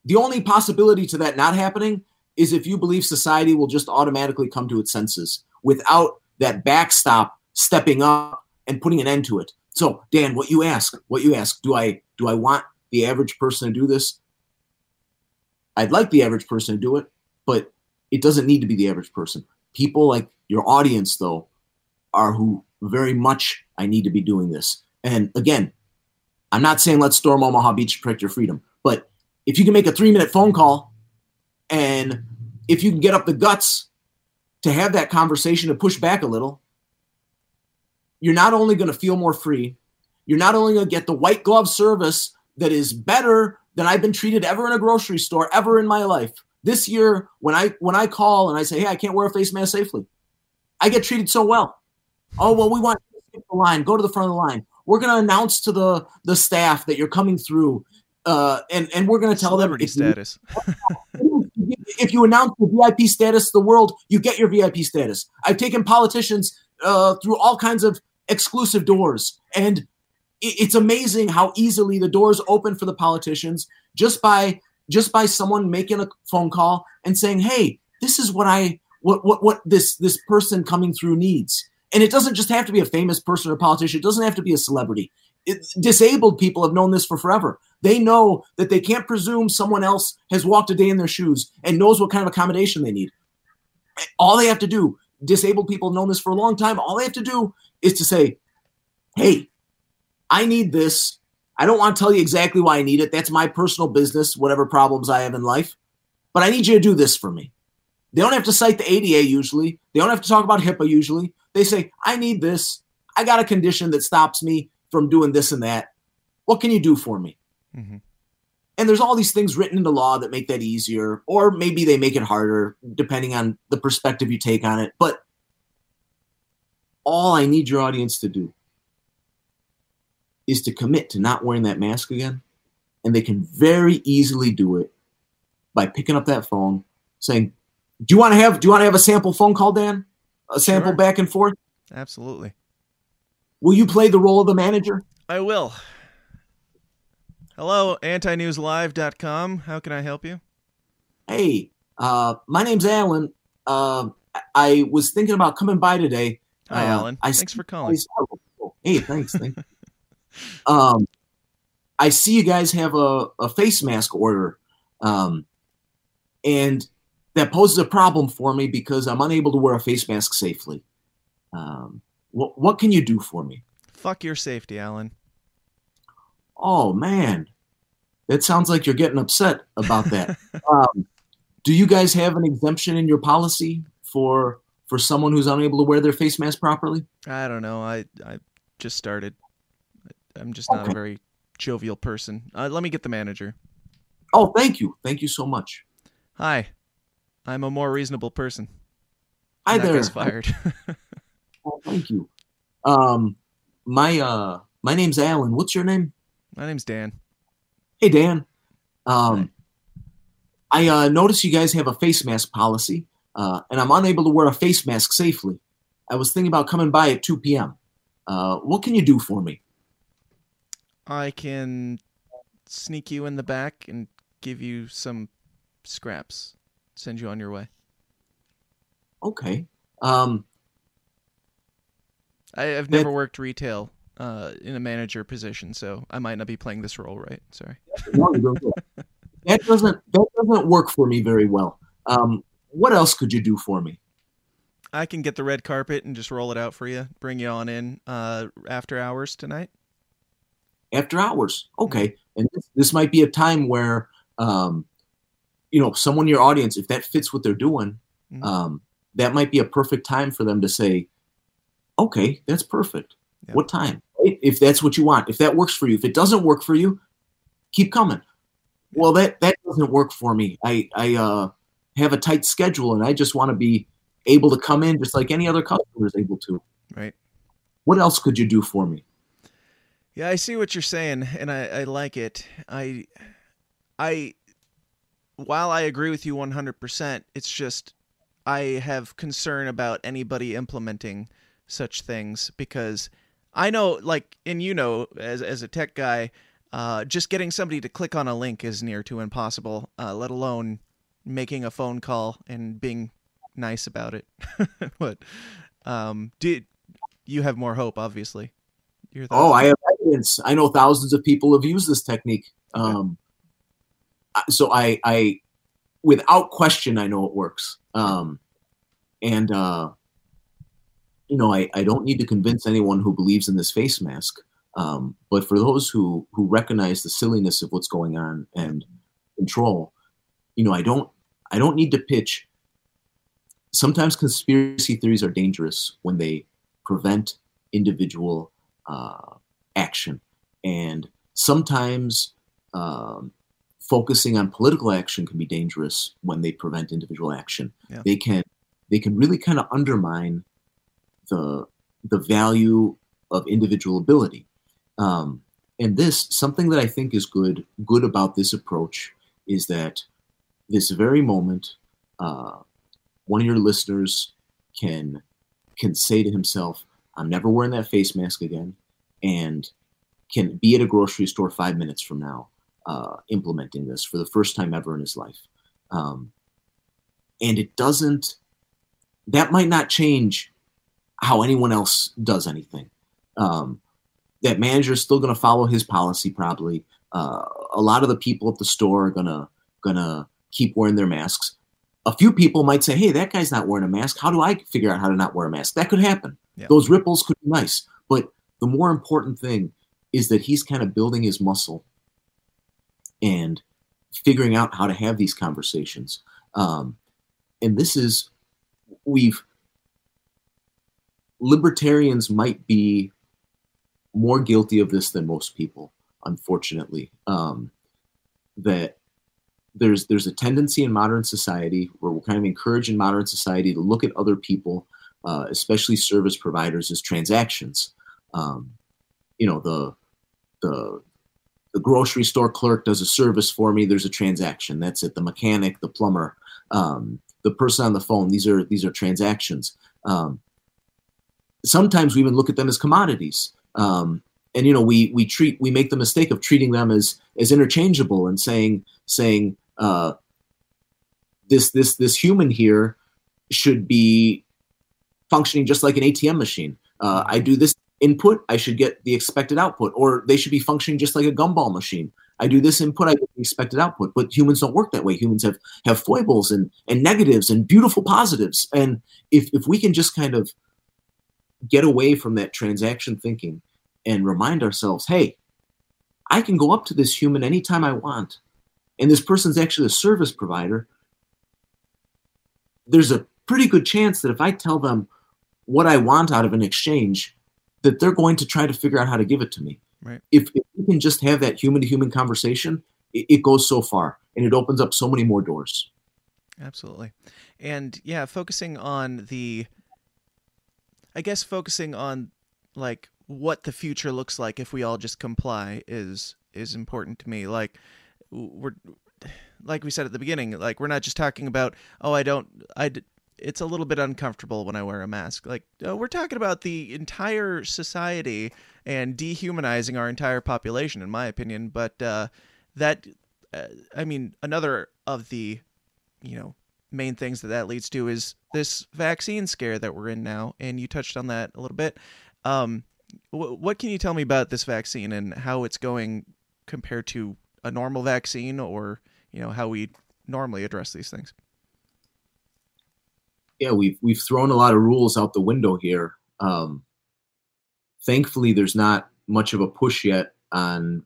The only possibility to that not happening is if you believe society will just automatically come to its senses without that backstop stepping up and putting an end to it. So, Dan, what you ask, what you ask, do I do I want the average person to do this? I'd like the average person to do it, but it doesn't need to be the average person. People like your audience, though, are who very much I need to be doing this. And again, I'm not saying let's storm Omaha Beach to protect your freedom, but if you can make a three minute phone call and if you can get up the guts to have that conversation to push back a little, you're not only going to feel more free, you're not only going to get the white glove service that is better than I've been treated ever in a grocery store ever in my life. This year, when I when I call and I say, "Hey, I can't wear a face mask safely," I get treated so well. Oh well, we want you to the line, go to the front of the line. We're going to announce to the the staff that you're coming through, uh, and and we're going to tell Celebrity them if you- status. if you announce the VIP status to the world, you get your VIP status. I've taken politicians uh, through all kinds of exclusive doors, and it's amazing how easily the doors open for the politicians just by just by someone making a phone call and saying, "Hey, this is what I what what what this this person coming through needs." And it doesn't just have to be a famous person or politician. It doesn't have to be a celebrity. It, disabled people have known this for forever. They know that they can't presume someone else has walked a day in their shoes and knows what kind of accommodation they need. All they have to do, disabled people have known this for a long time. All they have to do is to say, hey, I need this. I don't want to tell you exactly why I need it. That's my personal business, whatever problems I have in life. But I need you to do this for me. They don't have to cite the ADA usually. They don't have to talk about HIPAA usually. They say, I need this. I got a condition that stops me from doing this and that. What can you do for me? Mhm. And there's all these things written into law that make that easier, or maybe they make it harder, depending on the perspective you take on it. But all I need your audience to do is to commit to not wearing that mask again. And they can very easily do it by picking up that phone, saying, Do you want to have do you want to have a sample phone call, Dan? A sample Sure. back and forth? Absolutely. Will you play the role of the manager? I will. Hello, antinewslive.com. How can I help you? Hey, uh, my name's Allan. Uh, I- was thinking about coming by today. Hi, Uh, Allan. I Thanks for calling. Hey, thanks. thanks. Um, I see you guys have a, a face mask order, um, and that poses a problem for me because I'm unable to wear a face mask safely. Um, what what can you do for me? Fuck your safety, Allan. Oh man, that sounds like you're getting upset about that. um, do you guys have an exemption in your policy for for someone who's unable to wear their face mask properly? I don't know. I I just started. I'm just not Okay. a very jovial person. Uh, let me get the manager. Oh, thank you, thank you so much. Hi, I'm a more reasonable person. Hi that there. guy's fired. Oh, thank you. Um, my uh, my name's Allan. What's your name? My name's Dan. Hey, Dan. Um, I uh, notice you guys have a face mask policy, uh, and I'm unable to wear a face mask safely. I was thinking about coming by at 2 p.m. Uh, what can you do for me? I can sneak you in the back and give you some scraps. Send you on your way. Okay. Um, I, I've never worked retail uh, in a manager position, so I might not be playing this role right. Sorry. no, you're good. that doesn't that doesn't work for me very well. Um, what else could you do for me? I can get the red carpet and just roll it out for you. Bring you on in uh, after hours tonight. After hours. Okay, and this, this might be a time where, um, you know, someone in your audience, if that fits what they're doing, Mhm. um, that might be a perfect time for them to say, "Okay, that's perfect. What time?" Right? If that's what you want, if that works for you. If it doesn't work for you, keep coming. Well, that that doesn't work for me. I I uh, have a tight schedule, and I just want to be able to come in just like any other customer is able to. Right. What else could you do for me? Yeah, I see what you're saying, and I, I like it. I, I, while I agree with you 100%, it's just I have concern about anybody implementing such things because I know, like, and you know, as as a tech guy, uh, just getting somebody to click on a link is near to impossible. Uh, let alone making a phone call and being nice about it. but um, did you have more hope? Obviously. Oh. I have evidence. I know thousands of people have used this technique. Um, so I, I, without question, I know it works. Um, and uh, you know, I, I don't need to convince anyone who believes in this face mask. Um, but for those who who recognize the silliness of what's going on and control, you know, I don't I don't need to pitch. Sometimes conspiracy theories are dangerous when they prevent individual uh, action. And sometimes um, focusing on political action can be dangerous when they prevent individual action. Yeah. They can they can really kind of undermine the the value of individual ability. Um, and this something that I think is good good about this approach is that this very moment, uh, one of your listeners can can say to himself, "I'm never wearing that face mask again," and can be at a grocery store five minutes from now, uh, implementing this for the first time ever in his life. Um, and it doesn't. That might not change how anyone else does anything. Um, that manager is still going to follow his policy probably. Uh, a lot of the people at the store are gonna gonna keep wearing their masks. A few people might say, "Hey, that guy's not wearing a mask. How do I figure out how to not wear a mask?" That could happen. Yeah. Those ripples could be nice, but the more important thing is that he's kind of building his muscle and figuring out how to have these conversations. Um, and this is we've libertarians might be more guilty of this than most people, unfortunately. Um, that there's there's a tendency in modern society where we're kind of encouraged in modern society to look at other people, uh, especially service providers, as transactions. Um, you know, the the the grocery store clerk does a service for me. There's a transaction. That's it. The mechanic, the plumber, um, the person on the phone. These are these are transactions. Um, sometimes we even look at them as commodities. Um, and you know, we we treat we make the mistake of treating them as as interchangeable and saying saying uh, this this this human here should be functioning just like an ATM machine. Uh, I do this input, I should get the expected output, or they should be functioning just like a gumball machine. I do this input, I get the expected output. But humans don't work that way. Humans have have foibles and and negatives and beautiful positives. And if if we can just kind of get away from that transaction thinking and remind ourselves, hey, I can go up to this human anytime I want, and this person's actually a service provider. There's a pretty good chance that if I tell them what I want out of an exchange, that they're going to try to figure out how to give it to me. Right. If, if we can just have that human to human conversation, it, it goes so far and it opens up so many more doors. Absolutely. And yeah, focusing on the I guess focusing on like what the future looks like if we all just comply is is important to me. Like we're like we said at the beginning, like we're not just talking about oh I don't I it's a little bit uncomfortable when I wear a mask. Like uh, we're talking about the entire society and dehumanizing our entire population, in my opinion. But uh, that, uh, I mean, another of the, you know, main things that that leads to is this vaccine scare that we're in now, and you touched on that a little bit. Um, wh- what can you tell me about this vaccine and how it's going compared to a normal vaccine, or you know how we normally address these things? Yeah, we've we've thrown a lot of rules out the window here. Um, thankfully, there's not much of a push yet on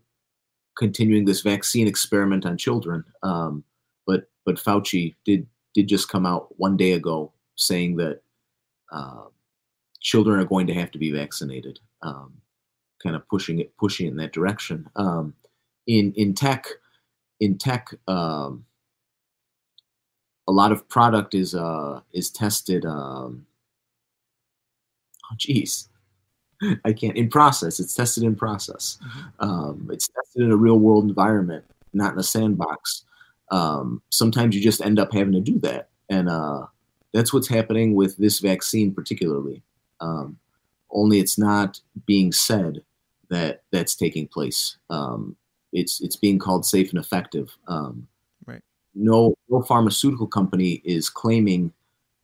continuing this vaccine experiment on children. Um, but but Fauci did did just come out one day ago saying that uh, children are going to have to be vaccinated, um, kind of pushing it pushing it in that direction. Um, in in tech, in tech, um, a lot of product is uh, is tested. Um, oh, geez, I can't in process. It's tested in process. Mm-hmm. Um, it's tested in a real world environment, not in a sandbox. Um, sometimes you just end up having to do that, and uh, that's what's happening with this vaccine, particularly. Um, only it's not being said that that's taking place. Um, it's it's being called safe and effective. Um. No, no pharmaceutical company is claiming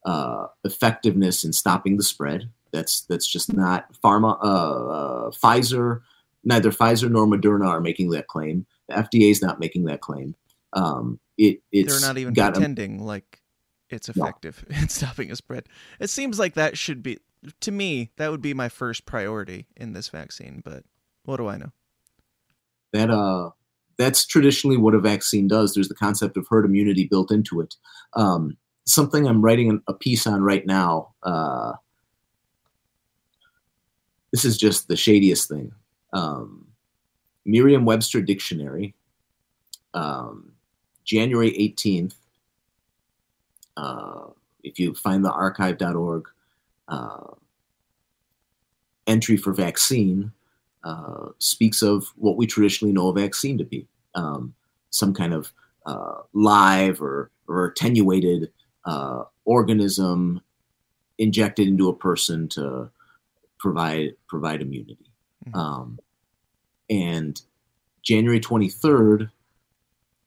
uh, effectiveness in stopping the spread. That's that's just not pharma. Uh, uh, Pfizer, neither Pfizer nor Moderna are making that claim. The FDA is not making that claim. Um, it it's they're not even got a- like it's No. effective in stopping a spread. It seems like that should be to me that would be my first priority in this vaccine. But what do I know? that uh that's traditionally what a vaccine does. There's the concept of herd immunity built into it. Um, something i'm writing a piece on right now uh, this is just the shadiest thing. Um, merriam-webster dictionary um, january 18th uh, if you find the archive.org uh, entry for vaccine uh, speaks of what we traditionally know a vaccine to be um, some kind of uh, live or, or attenuated uh, organism injected into a person to provide provide immunity. Mhm. Um, and January 23rd,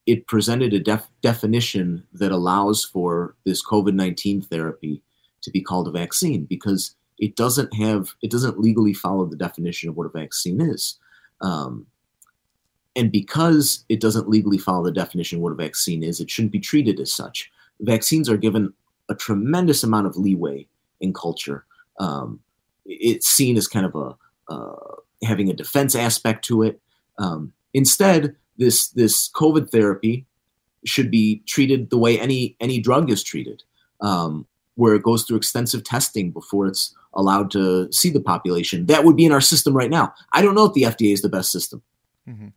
it presented a def- definition that allows for this COVID 19 therapy to be called a vaccine because it doesn't have it doesn't legally follow the definition of what a vaccine is. Um, and because it doesn't legally follow the definition of what a vaccine is it shouldn't be treated as such. Vaccines are given a tremendous amount of leeway in culture. Um, it's seen as kind of a uh, having a defense aspect to it. Um, instead this this covid therapy should be treated the way any any drug is treated. Um, where it goes through extensive testing before it's allowed to see the population. That would be in our system right now. I don't know if the FDA is the best system. Mhm.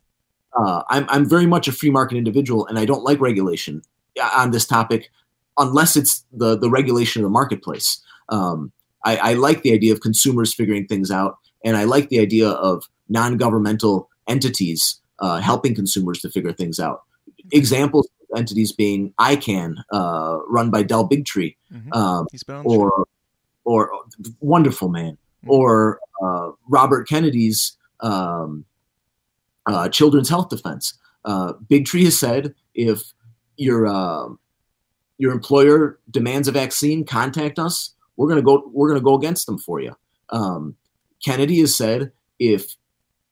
Uh, I'm, I'm very much a free market individual, and I don't like regulation uh, on this topic unless it's the, the regulation of the marketplace. Um, I, I like the idea of consumers figuring things out, and I like the idea of non governmental entities uh, helping consumers to figure things out. Examples of entities being ICAN, uh, run by Del Bigtree, Mhm. um, He's been on the show. or or wonderful man, Mhm. or uh, Robert Kennedy's um, uh, Children's Health Defense. Uh, Bigtree has said if your uh, your employer demands a vaccine, contact us. We're gonna go. We're gonna go against them for you. Um, Kennedy has said if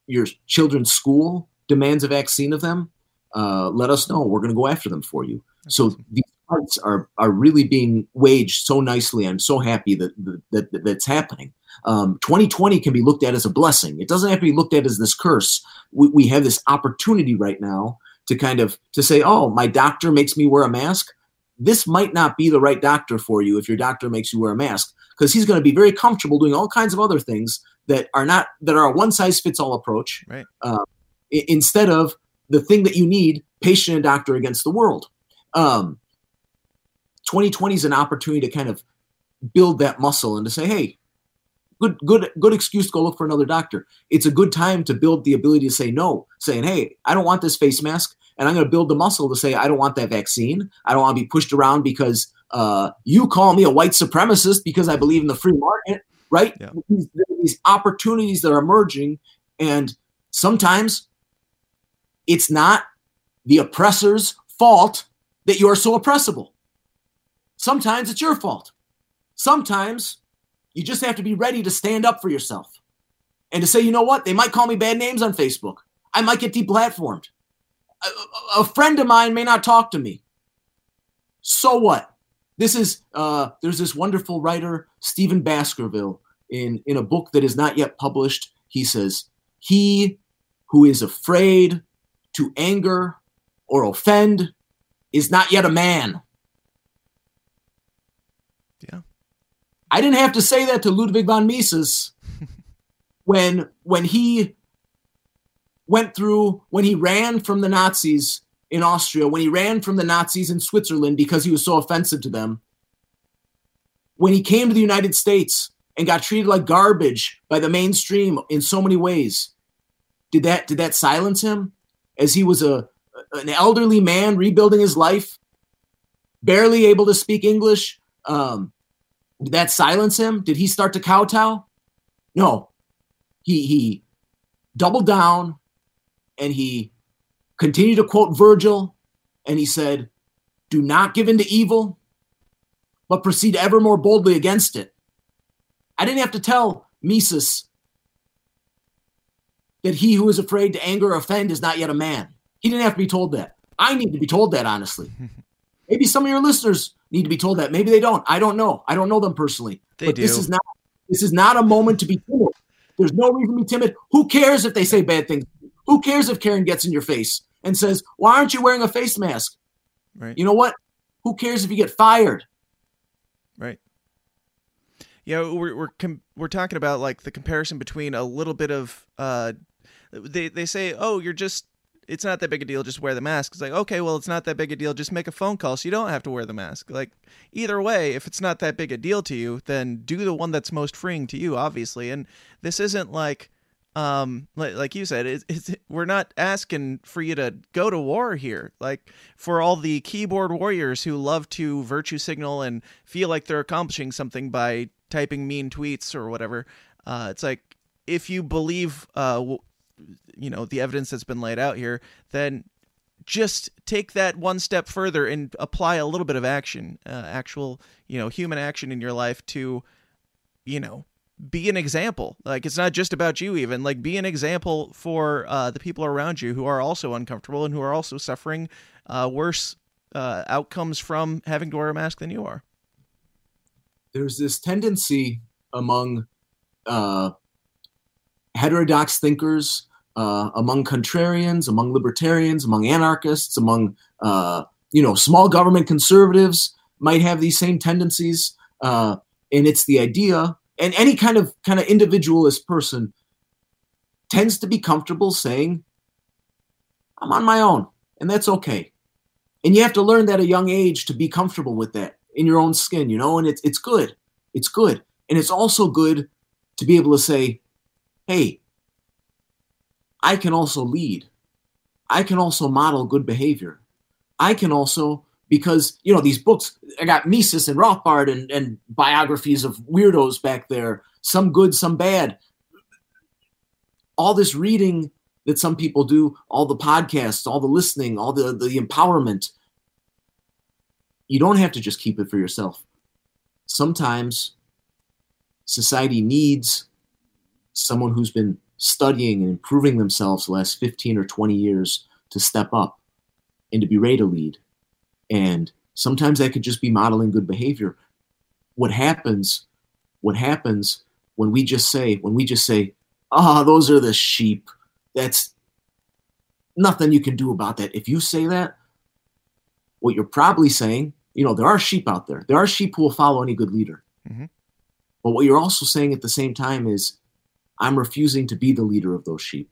your children's school demands a vaccine of them, uh, let us know. We're gonna go after them for you. That's So awesome. these fights are are really being waged so nicely. I'm so happy that that, that that's happening. Um, 2020 can be looked at as a blessing. It doesn't have to be looked at as this curse. We, we have this opportunity right now to kind of to say, oh, my doctor makes me wear a mask. this might not be the right doctor for you if your doctor makes you wear a mask because he's going to be very comfortable doing all kinds of other things that are not that are a one size fits all approach Right. uh, instead of the thing that you need patient and doctor against the world. Um, 2020 is an opportunity to kind of build that muscle and to say hey good good good excuse to go look for another doctor. It's a good time to build the ability to say no saying hey i don't want this face mask and i'm going to build the muscle to say i don't want that vaccine. I don't want to be pushed around because uh, you call me a white supremacist because i believe in the free market right? Yeah. these, these opportunities that are emerging and sometimes it's not the oppressor's fault that you are so oppressible sometimes it's your fault sometimes you just have to be ready to stand up for yourself and to say, you know what? They might call me bad names on Facebook. I might get deplatformed. A, a- friend of mine may not talk to me. So what? This is uh, there's this wonderful writer Stephen Baskerville in in a book that is not yet published. He says, "He who is afraid to anger or offend is not yet a man." Yeah. I didn't have to say that to Ludwig von Mises when when he went through when he ran from the Nazis in Austria, when he ran from the Nazis in Switzerland because he was so offensive to them. When he came to the United States and got treated like garbage by the mainstream in so many ways. Did that did that silence him as he was a an elderly man rebuilding his life, barely able to speak English? Um, did that silence him? Did he start to kowtow? No. He he doubled down and he continued to quote Virgil and he said, Do not give in to evil, but proceed ever more boldly against it. I didn't have to tell Mises that he who is afraid to anger or offend is not yet a man. He didn't have to be told that. I need to be told that, honestly. Maybe some of your listeners need to be told that. Maybe they don't. I don't know. I don't know them personally. They but this is not this is not a moment to be timid. There's no reason to be timid. Who cares if they say bad things? Who cares if Karen gets in your face and says, "Why aren't you wearing a face mask?" Right. You know what? Who cares if you get fired? Right. Yeah, we're we're com- we're talking about like the comparison between a little bit of uh, they they say, oh, you're just it's not that big a deal, just wear the mask. It's like, okay, well, it's not that big a deal, just make a phone call, so you don't have to wear the mask. Like either way, if it's not that big a deal to you, then do the one that's most freeing to you, obviously. And this isn't like um like, like you said it's, it's we're not asking for you to go to war here like for all the keyboard warriors who love to virtue signal and feel like they're accomplishing something by typing mean tweets or whatever uh it's like if you believe uh you know the evidence that's been laid out here then just take that one step further and apply a little bit of action uh, actual you know human action in your life to you know be an example. Like it's not just about you even. Like be an example for uh, the people around you who are also uncomfortable and who are also suffering uh, worse uh, outcomes from having to wear a mask than you are. There's this tendency among uh, heterodox thinkers, uh, among contrarians, among libertarians, among anarchists, among uh, you know small government conservatives might have these same tendencies, uh, and it's the idea. And any kind of kind of individualist person tends to be comfortable saying, "I'm on my own," and that's okay. And you have to learn that at a young age to be comfortable with that in your own skin, you know. And it's it's good, it's good, and it's also good to be able to say, "Hey, I can also lead. I can also model good behavior. I can also because you know these books. I got Mises and Rothbard and, and biographies of weirdos back there. Some good, some bad. All this reading that some people do, all the podcasts, all the listening, all the the empowerment. You don't have to just keep it for yourself. Sometimes society needs someone who's been studying and improving themselves the last 15 or 20 years to step up and to be ready to lead. And sometimes that could just be modeling good behavior. What happens, what happens when we just say, when we just say, ah, those are the sheep, that's nothing you can do about that. If you say that, what you're probably saying you know, there are sheep out there. There are sheep who will follow any good leader. Mhm. But what you're also saying at the same time is, I'm refusing to be the leader of those sheep.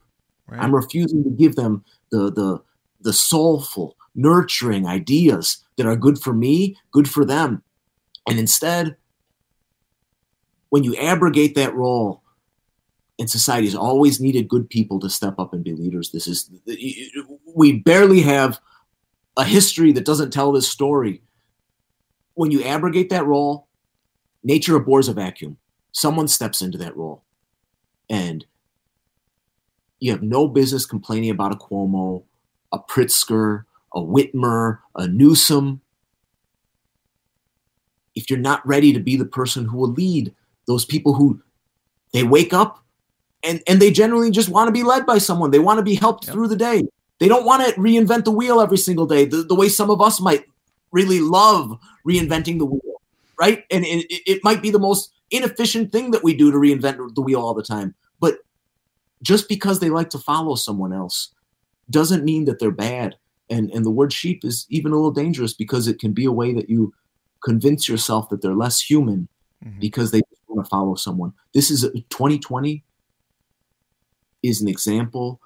Right. I'm refusing to give them the the the soulful, nurturing ideas that are good for me, good for them. And instead, when you abrogate that role, and society has always needed good people to step up and be leaders. This is we barely have a history that doesn't tell this story. When you abrogate that role, nature abhors a vacuum. Someone steps into that role. And you have no business complaining about a Cuomo, a Pritzker, a Whitmer, a Newsom. If you're not ready to be the person who will lead those people who they wake up and, and they generally just want to be led by someone. They want to be helped Yep. through the day. They don't want to reinvent the wheel every single day, the, the way some of us might really love reinventing the wheel, right? And it, it might be the most inefficient thing that we do to reinvent the wheel all the time. But just because they like to follow someone else doesn't mean that they're bad. And and the word sheep is even a little dangerous because it can be a way that you convince yourself that they're less human Mhm. because they want to follow someone. This is 2020 is an example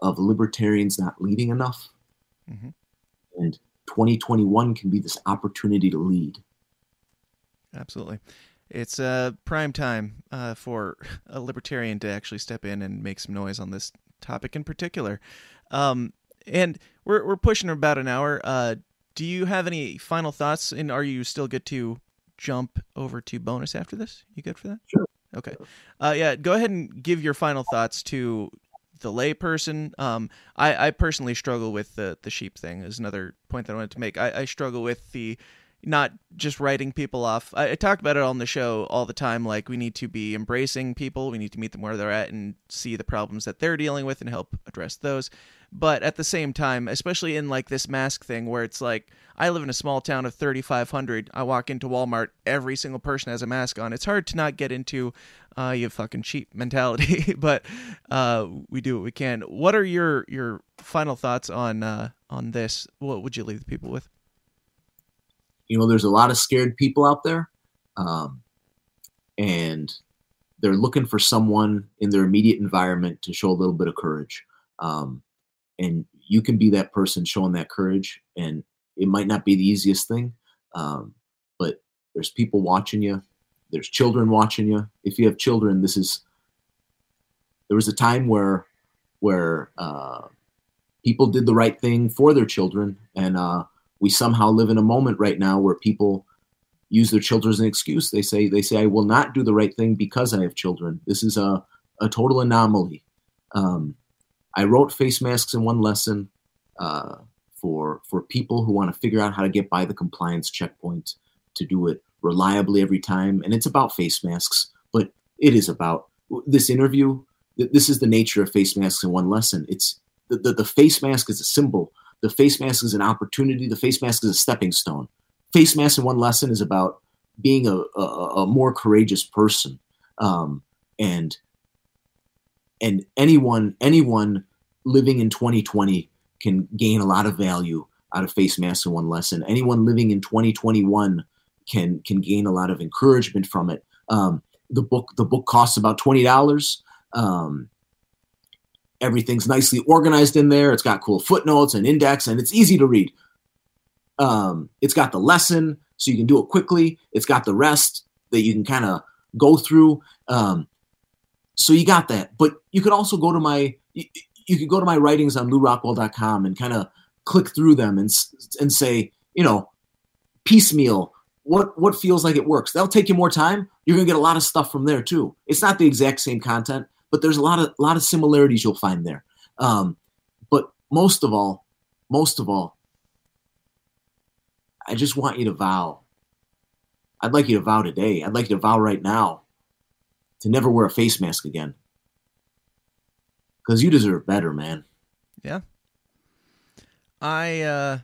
of libertarians not leading enough. Mhm. And 2021 can be this opportunity to lead. Absolutely. It's uh, prime time uh, for a libertarian to actually step in and make some noise on this topic in particular. Um, and we're, we're pushing about an hour. Uh, do you have any final thoughts? And are you still good to jump over to bonus after this? You good for that? Sure. Okay. Uh, yeah, go ahead and give your final thoughts to the layperson. Um, I, I personally struggle with the, the sheep thing, is another point that I wanted to make. I, I struggle with the not just writing people off. I, I talk about it on the show all the time. Like we need to be embracing people. We need to meet them where they're at and see the problems that they're dealing with and help address those. But at the same time, especially in like this mask thing, where it's like I live in a small town of 3,500. I walk into Walmart, every single person has a mask on. It's hard to not get into uh, you fucking cheap mentality, but uh, we do what we can. What are your your final thoughts on uh, on this? What would you leave the people with? You know there's a lot of scared people out there um, and they're looking for someone in their immediate environment to show a little bit of courage um, and you can be that person showing that courage and it might not be the easiest thing um, but there's people watching you there's children watching you. If you have children this is there was a time where where uh, people did the right thing for their children and uh, we somehow live in a moment right now where people use their children as an excuse. They say they say I will not do the right thing because I have children. This is a a total anomaly. Um, I wrote face masks in one lesson uh, for for people who want to figure out how to get by the compliance checkpoint to do it reliably every time, and it's about face masks, but it is about this interview. This is the nature of face masks in one lesson. It's the, the, the face mask is a symbol the face mask is an opportunity. The face mask is a stepping stone. Face mask in one lesson is about being a, a, a more courageous person. Um, and and anyone anyone living in 2020 can gain a lot of value out of face masks in one lesson. Anyone living in 2021 can can gain a lot of encouragement from it. Um, the book the book costs about twenty dollars. Um, everything's nicely organized in there. It's got cool footnotes and index, and it's easy to read. Um, it's got the lesson, so you can do it quickly. It's got the rest that you can kind of go through. Um, so you got that, but you could also go to my you, you could go to my writings on LewRockwell.com and kind of click through them and and say, you know, piecemeal what what feels like it works. That'll take you more time. You're gonna get a lot of stuff from there too. It's not the exact same content, but there's a lot of lot of similarities you'll find there. Um, but most of all, most of all, I just want you to vow. I'd like you to vow today. I'd like you to vow right now to never wear a face mask again. Because you deserve better, man. Yeah. I uh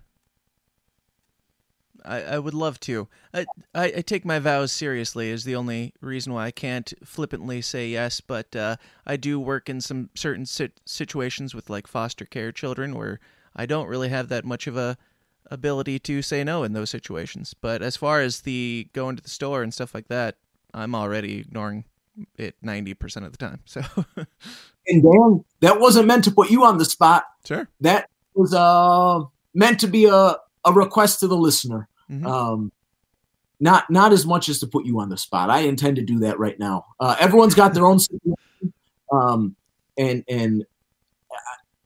I, I would love to. I, I I take my vows seriously is the only reason why I can't flippantly say yes, but uh, I do work in some certain sit- situations with like foster care children where I don't really have that much of a ability to say no in those situations. But as far as the going to the store and stuff like that, I'm already ignoring it 90% of the time. So And Dan, that wasn't meant to put you on the spot. Sure. That was uh meant to be a, a request to the listener. Mhm. Um not not as much as to put you on the spot. I intend to do that right now. Uh, everyone's got their own um, and and uh,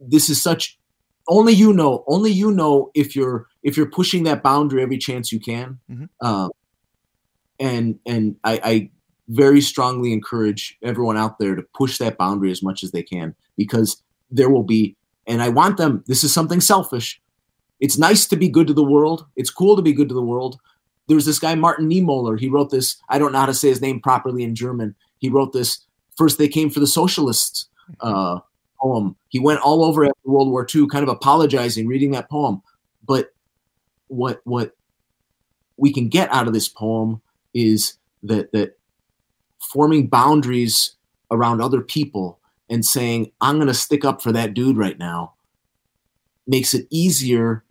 this is such only you know only you know if you're if you're pushing that boundary every chance you can. Mhm. Um, and and I, I very strongly encourage everyone out there to push that boundary as much as they can because there will be and I want them this is something selfish. It's nice to be good to the world. It's cool to be good to the world. There's this guy Martin Niemöller. He wrote this. I don't know how to say his name properly in German. He wrote this. First, they came for the socialists uh, poem. He went all over after World War II, kind of apologizing, reading that poem. But what what we can get out of this poem is that that forming boundaries around other people and saying i'm going to stick up for that dude right now makes it easier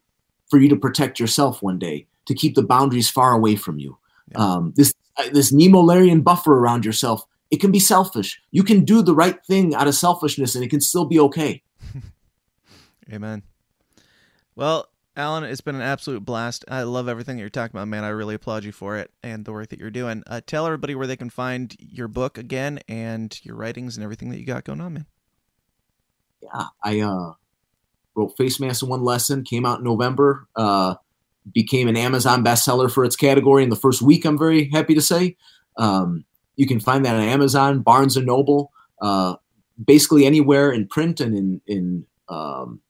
for you to protect yourself one day to keep the boundaries far away from you um, this uh, this nemolarian buffer around yourself it can be selfish you can do the right thing out of selfishness and it can still be okay Amen. Well, Allan, it's been an absolute blast. I love everything that you're talking about, man. I really applaud you for it and the work that you're doing. Uh, tell everybody where they can find your book again and your writings and everything that you got going on, man. yeah, I uh, wrote Face Mask in One Lesson, came out in November, uh, became an Amazon bestseller for its category in the first week, I'm very happy to say. Um, you can find that on Amazon, Barnes & Noble, uh, basically anywhere in print and in, in um,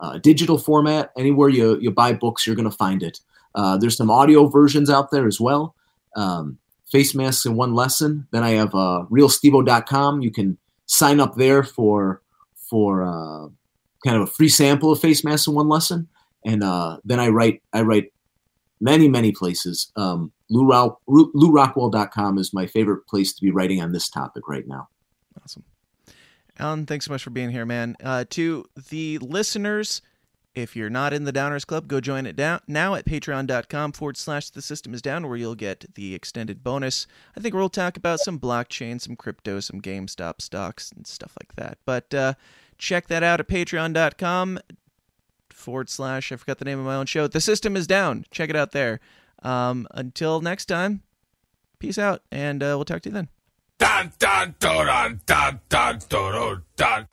uh, digital format. Anywhere you, you buy books, you're going to find it. Uh, there's some audio versions out there as well. Um, Face Masks in One Lesson. Then I have uh, realstevo.com. You can sign up there for for uh, kind of a free sample of face masks in one lesson and uh, then i write i write many many places um, Lou Rou- Ru- lewrockwell.com is my favorite place to be writing on this topic right now Awesome. Allan, thanks so much for being here, man. Uh, to the listeners, if you're not in the Downers Club, go join it down now at patreon.com forward slash the system is down, where you'll get the extended bonus. I think we'll talk about some blockchain, some crypto, some GameStop stocks, and stuff like that. But uh, check that out at patreon.com forward slash, I forgot the name of my own show. The system is down. Check it out there. Um, until next time, peace out, and uh, we'll talk to you then. Dun.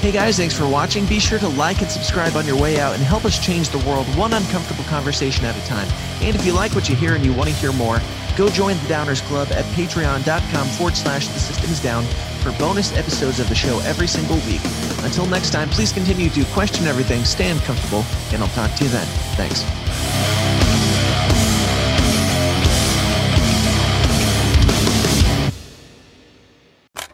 Hey guys, thanks for watching. Be sure to like and subscribe on your way out and help us change the world one uncomfortable conversation at a time. And if you like what you hear and you want to hear more, go join the Downers Club at patreon.com forward slash the system is down for bonus episodes of the show every single week. Until next time, please continue to question everything, stay uncomfortable, and I'll talk to you then. Thanks.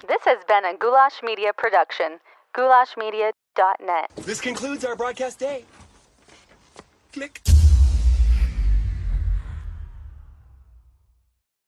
This has been a Goulash Media production. GoulashMedia.net. This concludes our broadcast day. Click.